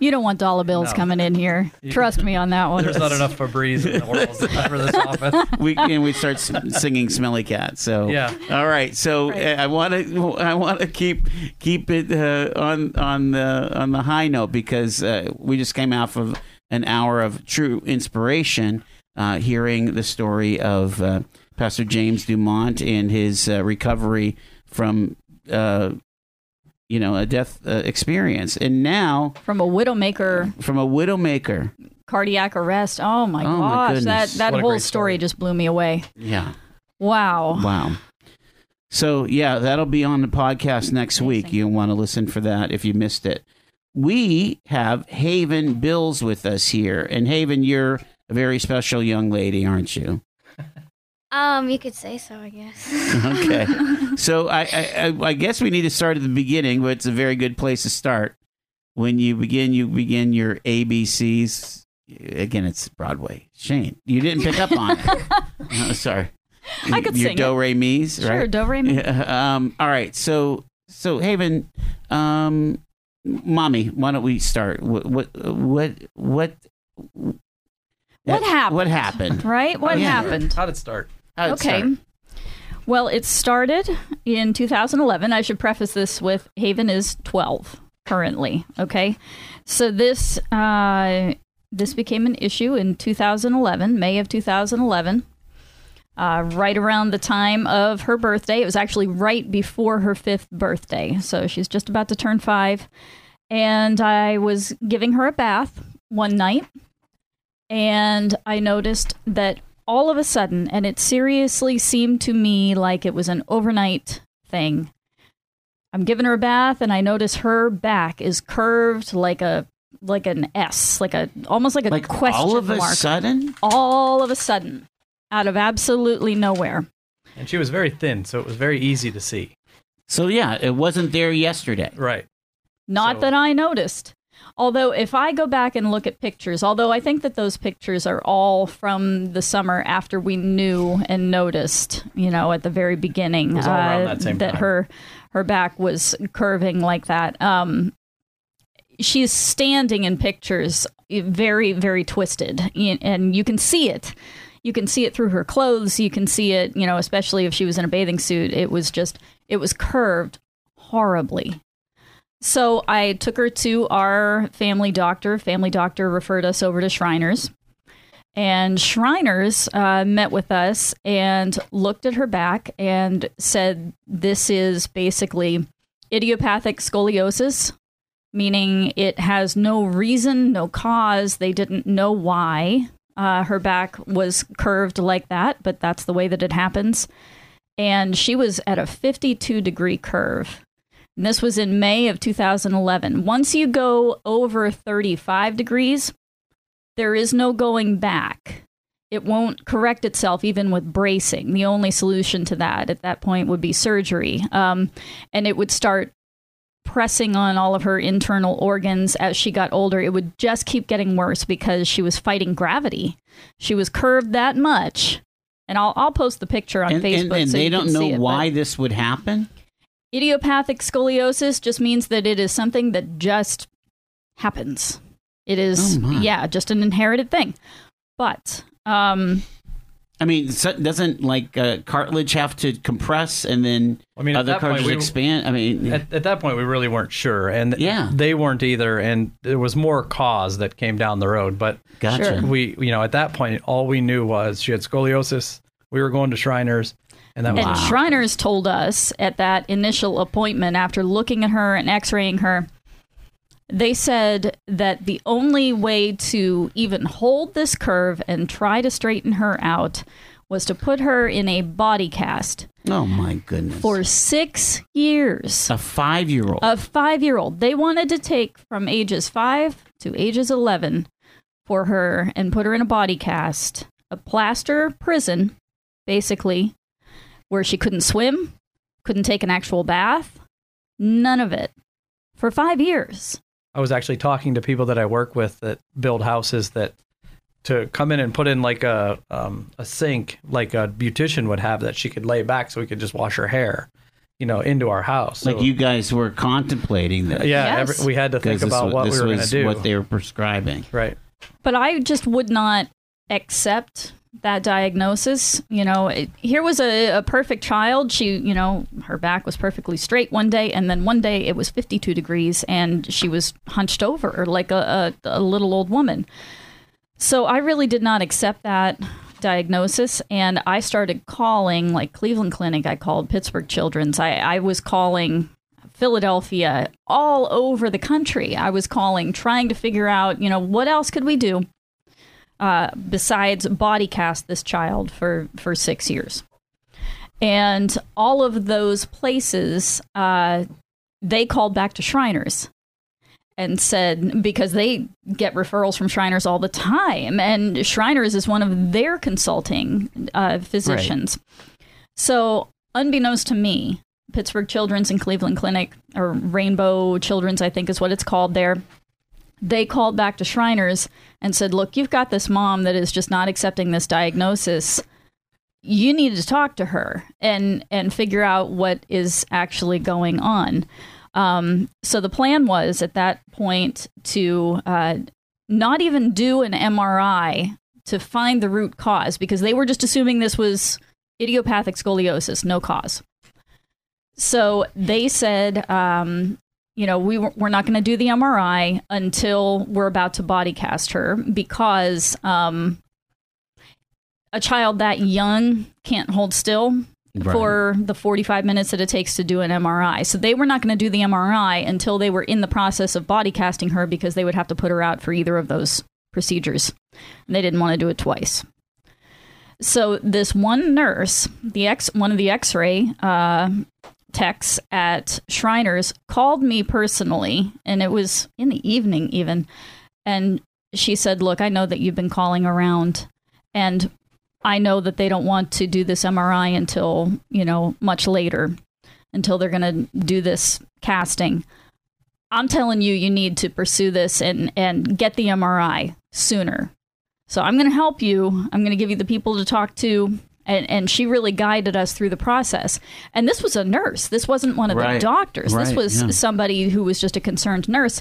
You don't want dollar bills No. coming in here. Trust me on that one. There's not enough Febreze in the world to cover this office. we and we start singing "Smelly Cat." So Yeah. all right. So Right. uh, I want to I want to keep keep it uh, on on the on the high note because uh, we just came off of an hour of true inspiration, uh, hearing the story of uh, Pastor James Dumont and his uh, recovery from. Uh, you know, a death uh, experience, and now From a widowmaker from a widowmaker. cardiac arrest. Oh my Oh, my gosh, that goodness. that What whole story. story. just blew me away. Yeah, Wow. Wow. So yeah, that'll be on the podcast next week. You'll want to listen for that if you missed it. We have Haven Bills with us here, and Haven, you're a very special young lady, aren't you? Um, you could say so, I guess. Okay. so I, I I- I guess we need to start at the beginning, but it's a very good place to start. When you begin, you begin your ABCs. Again, it's Broadway. Shane, you didn't pick up on it. Oh, sorry. I could your sing do it. re mi's, Sure, right? do re mi. Yeah, um, all right. So, so Haven, um, mommy, why don't we start? What, what, what, what? What happened? What happened? Right? What Yeah. happened? How'd it start? How'd okay. start? Well, it started in 2011. I should preface this with Haven is 12 currently. Okay, so this uh, this became an issue in 2011, May of 2011. Uh, right around the time of her birthday. It was actually right before her fifth birthday. So she's just about to turn five. And I was giving her a bath one night. And I noticed that all of a sudden, and it seriously seemed to me like it was an overnight thing. I'm giving her a bath, and I notice her back is curved like a like an S, like a almost like a Like question all of a mark. sudden? all of a sudden, out of absolutely nowhere. And she was very thin, so it was very easy to see. So yeah, it wasn't there yesterday. Right. Not So- that I noticed. Although, if I go back and look at pictures, although I think that those pictures are all from the summer after we knew and noticed, you know, at the very beginning, uh, It was all around that her her back was curving like that. Um, she's standing in pictures very, very twisted, and you can see it. You can see it through her clothes. You can see it, you know, especially if she was in a bathing suit. It was just, it was curved horribly. So I took her to our family doctor. Family doctor referred us over to Shriners. And Shriners uh, met with us and looked at her back and said, This is basically idiopathic scoliosis, meaning it has no reason, no cause. They didn't know why uh, her back was curved like that, but that's the way that it happens. And she was at a 52 degree curve. And this was in May of 2011. Once you go over 35 degrees, there is no going back. It won't correct itself even with bracing. The only solution to that at that point would be surgery. Um, and it would start pressing on all of her internal organs as she got older. It would just keep getting worse because she was fighting gravity. She was curved that much. And I'll, I'll post the picture on And, Facebook. and, and so they don't know it, but- why this would happen. Idiopathic scoliosis just means that it is something that just happens. It is, Oh, yeah, just an inherited thing. But um, I mean, so, doesn't like uh, cartilage have to compress and then I mean, other that point, we- expand? I mean, At, at that point, we really weren't sure, and Yeah. they weren't either. And there was more cause that came down the road. But gotcha. We, you know, at that point, all we knew was she had scoliosis. We were going to Shriners, and that was and Wow. Shriners told us at that initial appointment, after looking at her and x raying her, they said that the only way to even hold this curve and try to straighten her out was to put her in a body cast Oh my goodness! for six years. a five-year-old. a five year old. They wanted to take from ages five to ages 11 for her and put her in a body cast, a plaster prison, basically, where she couldn't swim, couldn't take an actual bath. None of it for five years. I was actually talking to people that I work with that build houses that to come in and put in like a um, a sink like a beautician would have that she could lay back so we could just wash her hair, you know, into our house. Like So, you guys were contemplating this. yeah, Yes. every, we had to think Because this about was- what this we were going to do. what they were prescribing. right. But I just would not accept that diagnosis. You know, it, here was a, a perfect child. She, you know, her back was perfectly straight one day, and then one day it was 52 degrees and she was hunched over like a, a, a little old woman. So I really did not accept that diagnosis and I started calling like Cleveland Clinic, I called Pittsburgh Children's. I, I was calling Philadelphia, all over the country. I was calling, trying to figure out, you know, what else could we do uh, besides body cast this child for for six years. And all of those places, uh, they called back to Shriners and said because they get referrals from Shriners all the time, and Shriners is one of their consulting uh, physicians. So, unbeknownst to me, Pittsburgh Children's and Cleveland Clinic, or Rainbow Children's, I think is what it's called there. They called back to Shriners and said, Look, you've got this mom that is just not accepting this diagnosis. You need to talk to her and, and figure out what is actually going on. Um, so the plan was at that point to uh, not even do an MRI to find the root cause because they were just assuming this was idiopathic scoliosis, no cause. So they said, um, you know, we were, not going to do the MRI until we're about to body cast her because um, a child that young can't hold still Right. for the 45 minutes that it takes to do an MRI. So they were not going to do the MRI until they were in the process of body casting her because they would have to put her out for either of those procedures. And they didn't want to do it twice. So this one nurse, the X, one of the X-ray uh, techs at Shriners, called me personally, and it was in the evening even, and she said, "Look, I know that you've been calling around, and I know that they don't want to do this MRI until you know much later, until they're going to do this casting." I'm telling you, you need to pursue this and, and get the MRI sooner. So I'm going to help you. I'm going to give you the people to talk to. And, and she really guided us through the process. And this was a nurse. This wasn't one of Right. the doctors. this was yeah. somebody who was just a concerned nurse.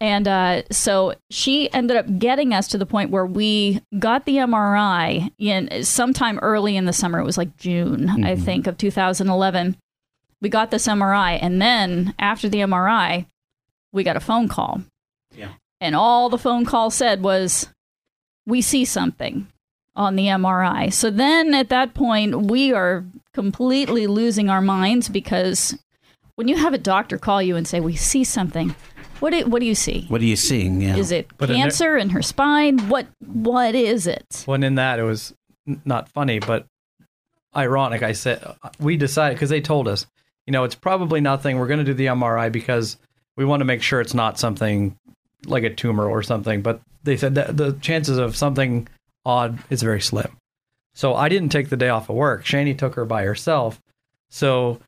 And uh, so she ended up getting us to the point where we got the MRI in sometime early in the summer. It was like June, I Mm-hmm. think, of 2011. We got this MRI. And then after the MRI, we got a phone call. Yeah. And all the phone call said was, we see something on the MRI. So then at that point, we are completely losing our minds because when you have a doctor call you and say, we see something, what do, what do you see? What are you seeing? Yeah. Is it But in cancer in her spine? What What is it? When in that, it was not funny, but ironic. I said we decided because they told us, you know, it's probably nothing. We're going to do the MRI because we want to make sure it's not something like a tumor or something. But they said that the chances of something odd is very slim. So I didn't take the day off of work. Shani took her by herself. So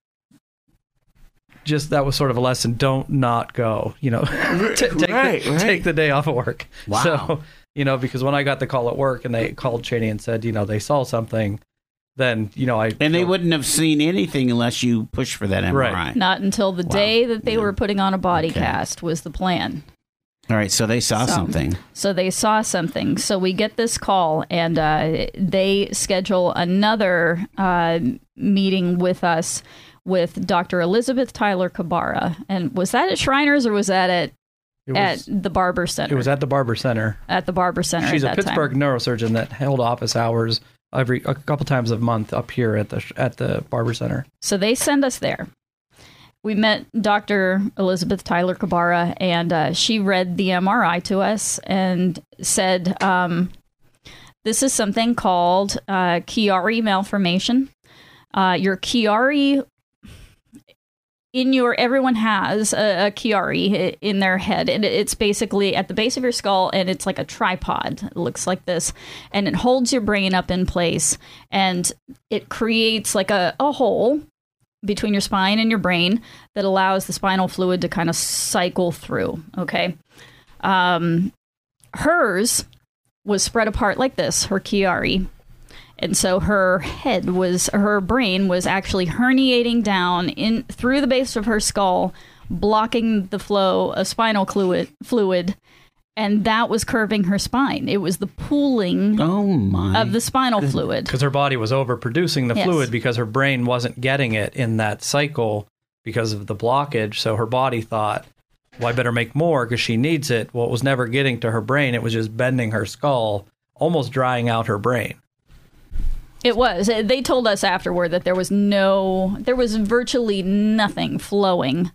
just that was sort of a lesson. Don't not go. You know, Ta- take, Right, the, right. take the day off of work. Wow. So you know, because when I got the call at work and they called Shani and said, you know, they saw something, then you know I and they wouldn't have seen anything unless you push for that MRI. Right. Not until the Wow. day that they Yeah. were putting on a body Okay. cast was the plan. All right, so they saw So- something. So they saw something. So we get this call, and uh, they schedule another uh, meeting with us with Dr. Elizabeth Tyler Kabara. And was that at Shriners or was that at it at the Barber Center? it was at the Barber Center. at the Barber Center. She's at a that Pittsburgh Time. neurosurgeon that held office hours every a couple times a month up here at the at the Barber Center. So they send us there. We met Dr. Elizabeth Tyler Kabara, and uh, she read the MRI to us and said, um, This is something called uh, Chiari malformation. Uh, your Chiari in your everyone has a, a Chiari in their head, and it's basically at the base of your skull, and it's like a tripod. It looks like this, and it holds your brain up in place, and it creates like a, a hole between your spine and your brain that allows the spinal fluid to kind of cycle through. Okay, um, hers was spread apart like this, her Chiari. And so her head was her brain was actually herniating down in through the base of her skull, blocking the flow of spinal fluid fluid, and that was curving her spine. It was the pooling Oh my! of the spinal fluid. because her body was overproducing the Yes. fluid because her brain wasn't getting it in that cycle because of the blockage. So her body thought, well, I better make more because she needs it. Well, it was never getting to her brain. It was just bending her skull, almost drying out her brain. It was. Uh, They told us afterward that there was no, there was virtually nothing flowing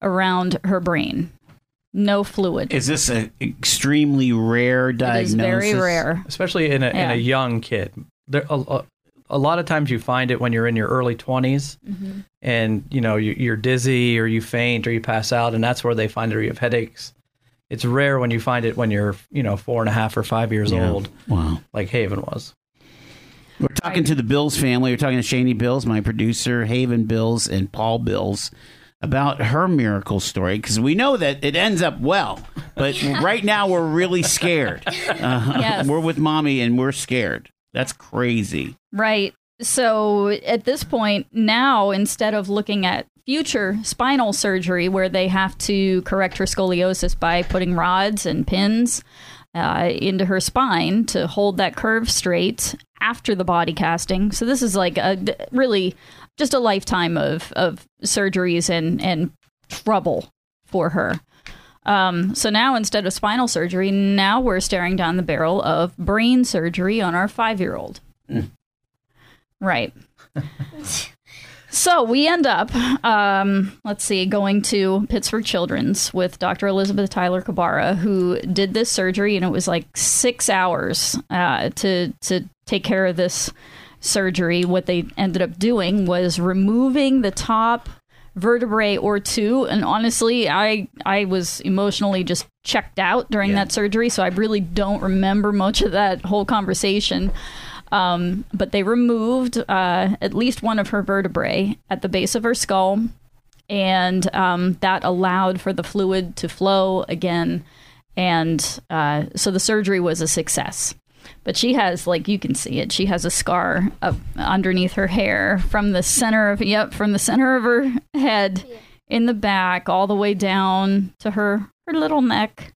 around her brain. No fluid. Is this an extremely rare diagnosis? is very rare. especially in a in a young kid. There a, a, a lot of times you find it when you're in your early 20s Mm-hmm. and you know you, you're dizzy or you faint or you pass out and that's where they find it or you have headaches. It's rare when you find it when you're you know four and a half or five years Yeah. old, Wow. like Haven was. We're talking to the Bills family. We're talking to Shani Bills, my producer, Haven Bills, and Paul Bills about her miracle story because we know that it ends up well, but right now we're really scared. Uh, Yes. We're with mommy and we're scared. That's crazy. Right. So at this point, now instead of looking at future spinal surgery where they have to correct her scoliosis by putting rods and pins uh, into her spine to hold that curve straight after the body casting. So this is like a really just a lifetime of, of surgeries and, and trouble for her. Um, so now instead of spinal surgery, now we're staring down the barrel of brain surgery on our five year old. Right. so we end up, um, let's see, going to Pittsburgh Children's with Dr. Elizabeth Tyler Kabara, who did this surgery, and it was like six hours uh, to to take care of this surgery. What they ended up doing was removing the top vertebrae or two and honestly i i was emotionally just checked out during Yeah. that surgery so i really don't remember much of that whole conversation um, but they removed uh, at least one of her vertebrae at the base of her skull and um, that allowed for the fluid to flow again and uh, so the surgery was a success but she has like you can see it. She has a scar up underneath her hair from the center of yep from the center of her head in the back all the way down to her her little neck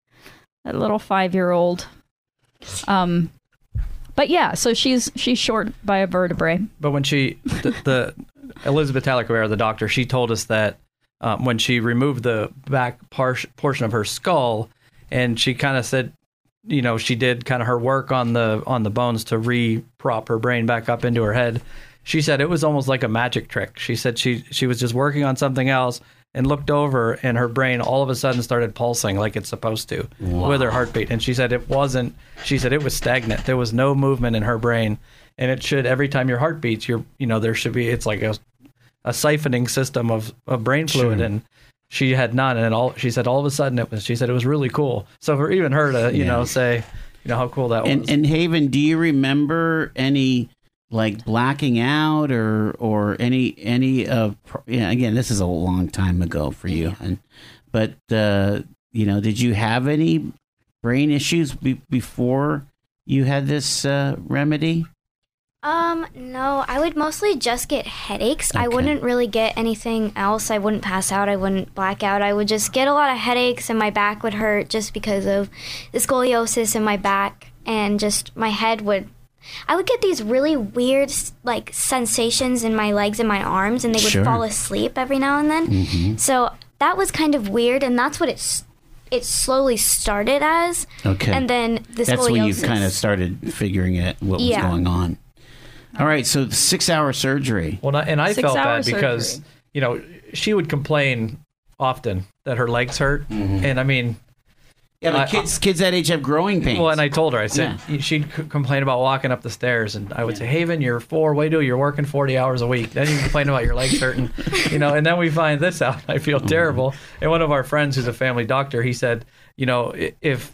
that little five year old um but yeah so she's she's short by a vertebrae. But when she, the, the Elizabeth Tyler Kabara, the doctor, she told us that um, when she removed the back par- portion of her skull, and she kind of said, you know, she did kind of her work on the on the bones to re-prop her brain back up into her head. She said it was almost like a magic trick. She said she she was just working on something else and looked over, and her brain all of a sudden started pulsing like it's supposed to with her heartbeat. And she said it wasn't. She said it was stagnant. There was no movement in her brain, and it should every time your heart beats, your you know there should be. It's like a a siphoning system of, of brain fluid, Sure. and she had none. And all she said all of a sudden it was. She said it was really cool. So for even her to you Yeah. know say, you know how cool that was. And, and Haven, do you remember any like blacking out or or any any of yeah again this is a long time ago for you and but uh you know did you have any brain issues be- before you had this uh remedy Um, no, I would mostly just get headaches. I wouldn't really get anything else. I wouldn't pass out. I wouldn't black out. I would just get a lot of headaches and my back would hurt just because of the scoliosis in my back and just my head would I would get these really weird like sensations in my legs and my arms and they would Sure. fall asleep every now and then. So that was kind of weird and that's what it's it slowly started as. okay And then the that's when you kind of started figuring it what was Yeah. going on all right so six hour surgery Well, and I Six felt hour bad because you know she would complain often that her legs hurt, Mm-hmm. and I mean, Yeah, but I- kids kids that age have growing pains. Well, and I told her, I said she'd c- complain about walking up the stairs, and I would say, Haven, you're four. Way do you do? You're working 40 hours a week. Then you complain about your legs hurting, you know. And then we find this out. I feel terrible. And one of our friends, who's a family doctor, he said, you know, if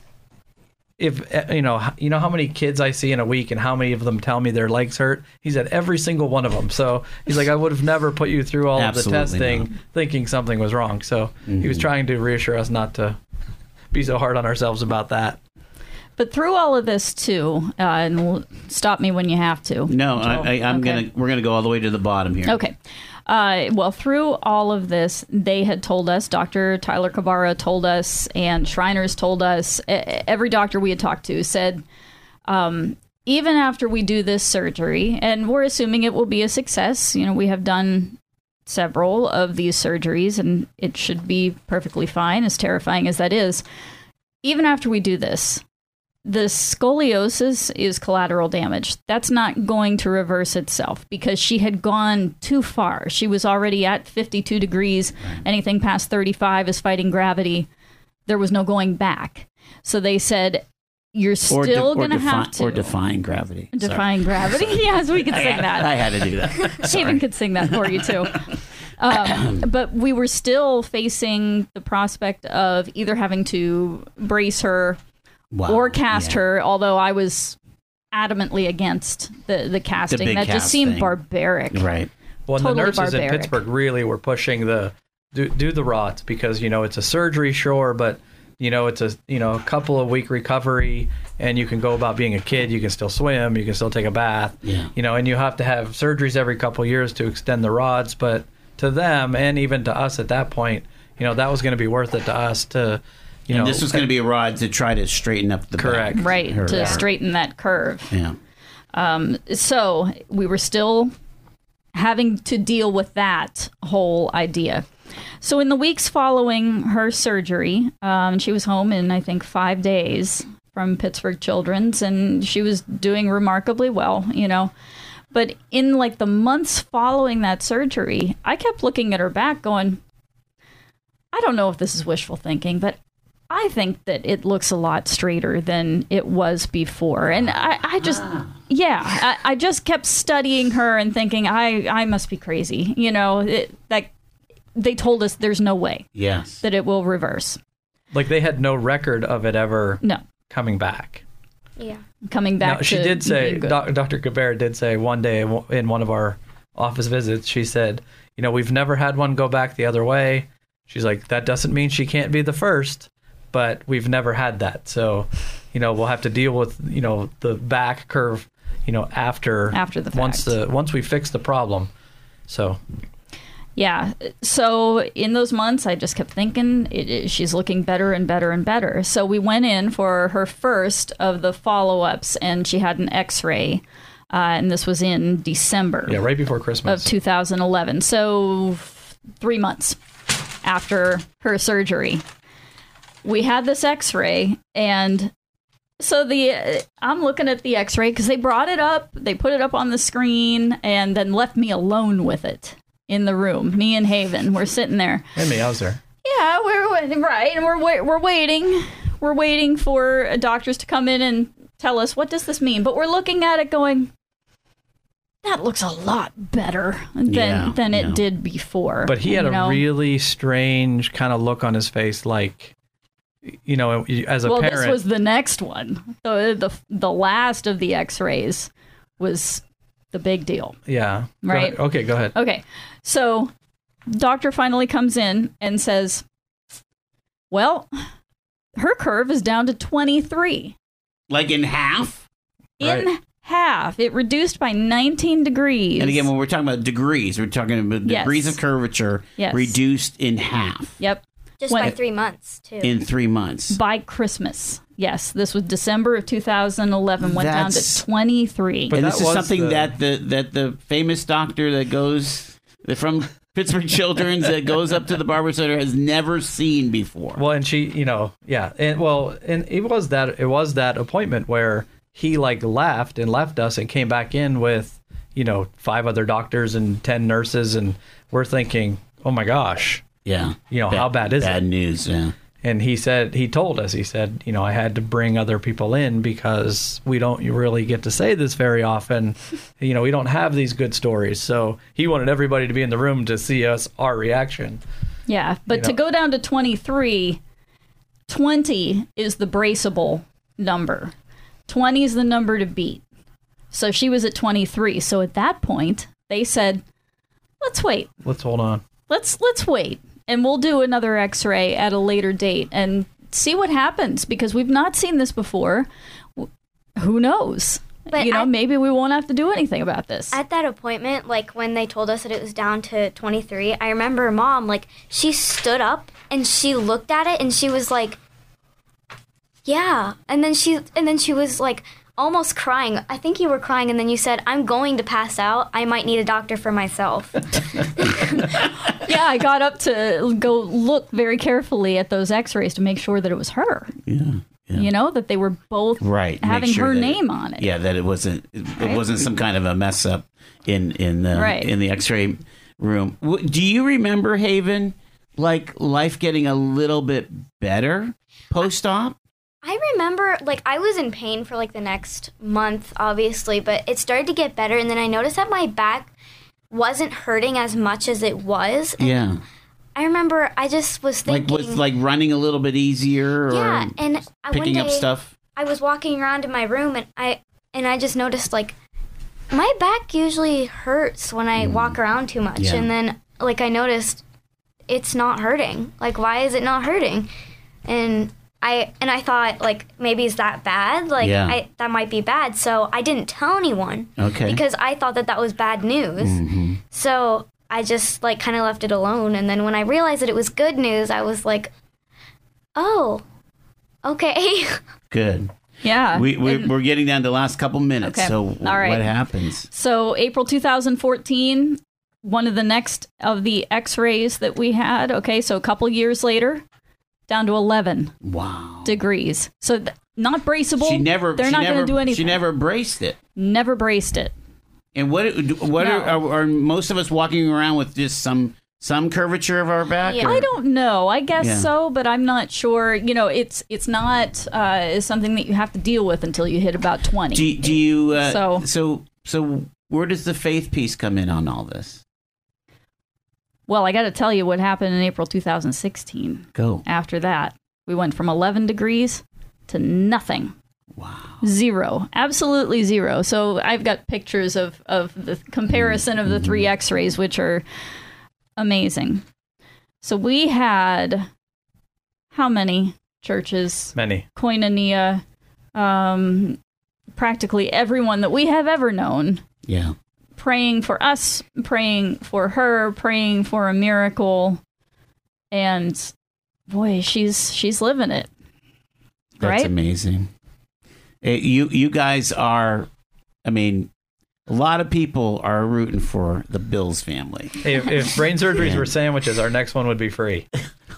if uh, you know, you know how many kids I see in a week, and how many of them tell me their legs hurt. He said every single one of them. So he's like, I would have never put you through all of the testing, not. thinking something was wrong. So he was trying to reassure us not to be so hard on ourselves about that. But through all of this too, uh, and stop me when you have to. no, I, I, I'm Okay. gonna we're gonna go all the way to the bottom here. Okay. Uh, well, through all of this, they had told us, Dr. Tyler Kabara told us, and Shriners told us, every doctor we had talked to said, um, even after we do this surgery, and we're assuming it will be a success, you know, we have done several of these surgeries and it should be perfectly fine, as terrifying as that is. Even after we do this, the scoliosis is collateral damage. That's not going to reverse itself because she had gone too far. She was already at 52 degrees. Anything past 35 is fighting gravity. There was no going back. So they said, you're still de- going to have to. or defying gravity. Sorry. Defying gravity. yes, we could sing that. I had to do that. Haven could sing that for you too. Um, but we were still facing the prospect of either having to brace her Wow. or cast Yeah. her, although I was adamantly against the, the casting. big that just seemed thing. barbaric. Right. Well, Totally the nurses in barbaric. Pittsburgh really were pushing the do, do the rods because you know it's a surgery, sure, but you know it's a you know a couple of week recovery, and you can go about being a kid. You can still swim, you can still take a bath, Yeah. you know, and you have to have surgeries every couple of years to extend the rods. But to them, and even to us at that point, you know, that was going to be worth it to us to, you and know, this was going to be a rod to try to straighten up the Correct. back. Right, to yeah. straighten that curve. Yeah. Um, so we were still having to deal with that whole idea. So in the weeks following her surgery, um, she was home in I think five days from Pittsburgh Children's, and she was doing remarkably well, you know. But in like the months following that surgery, I kept looking at her back, going, I don't know if this is wishful thinking, but I think that it looks a lot straighter than it was before. And I, I just, ah. yeah, I, I just kept studying her and thinking, I, I must be crazy. You know, it, that they told us there's no way Yes. that it will reverse. like they had no record of it ever No, coming back. Yeah. coming back. Now, she to did say, doc, Dr. Kabara did say one day in one of our office visits, she said, you know, we've never had one go back the other way. She's like, that doesn't mean she can't be the first, but we've never had that. So, you know, we'll have to deal with, you know, the back curve, you know, after After the once the once we fix the problem. So, Yeah. So in those months, I just kept thinking it, it- she's looking better and better and better. So we went in for her first of the follow ups, and she had an x ray. Uh, and this was in December yeah, right before Christmas. of 2011. So three months after her surgery, we had this x ray. And so the uh, I'm looking at the x ray because they brought it up, they put it up on the screen, and then left me alone with it in the room. Me and Haven, we're sitting there. and me, I was there. Yeah, we're waiting, right, and we're we're waiting, we're waiting for uh, doctors to come in and tell us what does this mean. But we're looking at it, going, that looks a lot better than Yeah, than it yeah. did before. But he had you a know? really strange kind of look on his face, like, you know, as a well. parent. This was the next one. The the the last of the X-rays was the big deal. yeah. Right. ahead. Okay, go ahead. Okay, so doctor finally comes in and says, "Well, her curve is down to 23 Like in half. in Right. half. It reduced by 19 degrees." And again, when we're talking about degrees, we're talking about Yes. degrees of curvature Yes. reduced in half yep, Just When- by three months too. in three months. by Christmas. Yes, this was December of 2011. Went down to 23. But and this is something the- that the that the famous doctor that goes from Pittsburgh Children's that goes up to the barber center has never seen before. Well, and she, you know, yeah, and well, and it was that it was that appointment where he like left and left us and came back in with, you know, five other doctors and ten nurses, and we're thinking, oh my gosh, yeah, you know, how bad is bad it? Bad news? Yeah, and he said he told us he said you know I had to bring other people in because we don't really get to say this very often. you know we don't have these good stories, so he wanted everybody to be in the room to see us our reaction. Yeah, but You to know. go down to 23, 20 is the braceable number. 20 is the number to beat. So she was at 23. So at that point, they said, "Let's wait. Let's hold on. Let's let's wait and we'll do another x-ray at a later date and see what happens because we've not seen this before. Who knows? But you know, I- maybe we won't have to do anything about this." At that appointment, like when they told us that it was down to 23, I remember mom, like, she stood up and she looked at it and she was like, yeah. And then she, and then she was like, almost crying. I think you were crying and then you said, I'm going to pass out. I might need a doctor for myself. yeah, I got up to go look very carefully at those x-rays to make sure that it was her. Yeah. yeah. you know that they were both right having sure her that name on it yeah that it wasn't it, it Right. wasn't some kind of a mess up in in the Right. in the x-ray room do you remember haven like life getting a little bit better post-op I remember, like, I was in pain for like the next month, obviously, but it started to get better. And then I noticed that my back wasn't hurting as much as it was. And yeah I remember I just was thinking. like was like running a little bit easier or yeah, and picking one up stuff I was walking around in my room and I and I just noticed like my back usually hurts when I walk around too much, Mm. Yeah. and then like I noticed it's not hurting. Like why is it not hurting? And I and I thought like maybe is that bad? Like Yeah. I that might be bad. So I didn't tell anyone okay because I thought that that was bad news. Mhm. So I just like kind of left it alone. And then when I realized that it was good news, I was like, oh, okay. good yeah we, we, And- we're getting down to the last couple minutes Okay. so All right. what happens so april 2014 one of the next of the x-rays that we had okay so a couple years later down to 11 wow degrees so th- not braceable she never they're not going to do anything she never braced it never braced it And what what No. are, are are most of us walking around with just some some curvature of our back? Yeah. I don't know. I guess Yeah. so, but I'm not sure. You know, it's it's not uh, something that you have to deal with until you hit about 20. Do, do you uh, So- so so where does the faith piece come in on all this? Well, I got to tell you what happened in April 2016. Go. After that, we went from 11 degrees to nothing. Wow. Zero, absolutely zero. So I've got pictures of, of the comparison of the three x rays, which are amazing. So we had how many churches? Many. Koinonia, um, practically everyone that we have ever known Yeah. Praying for us, praying for her, praying for a miracle. And boy, she's she's living it. That's Right? amazing. Eh, you you guys are I mean a lot of people are rooting for the Bills family. If, if brain surgeries Yeah. were sandwiches, our next one would be free.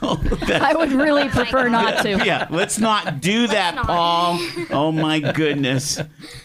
I would really prefer not to. yeah, let's not do that, not. Paul. Oh my goodness.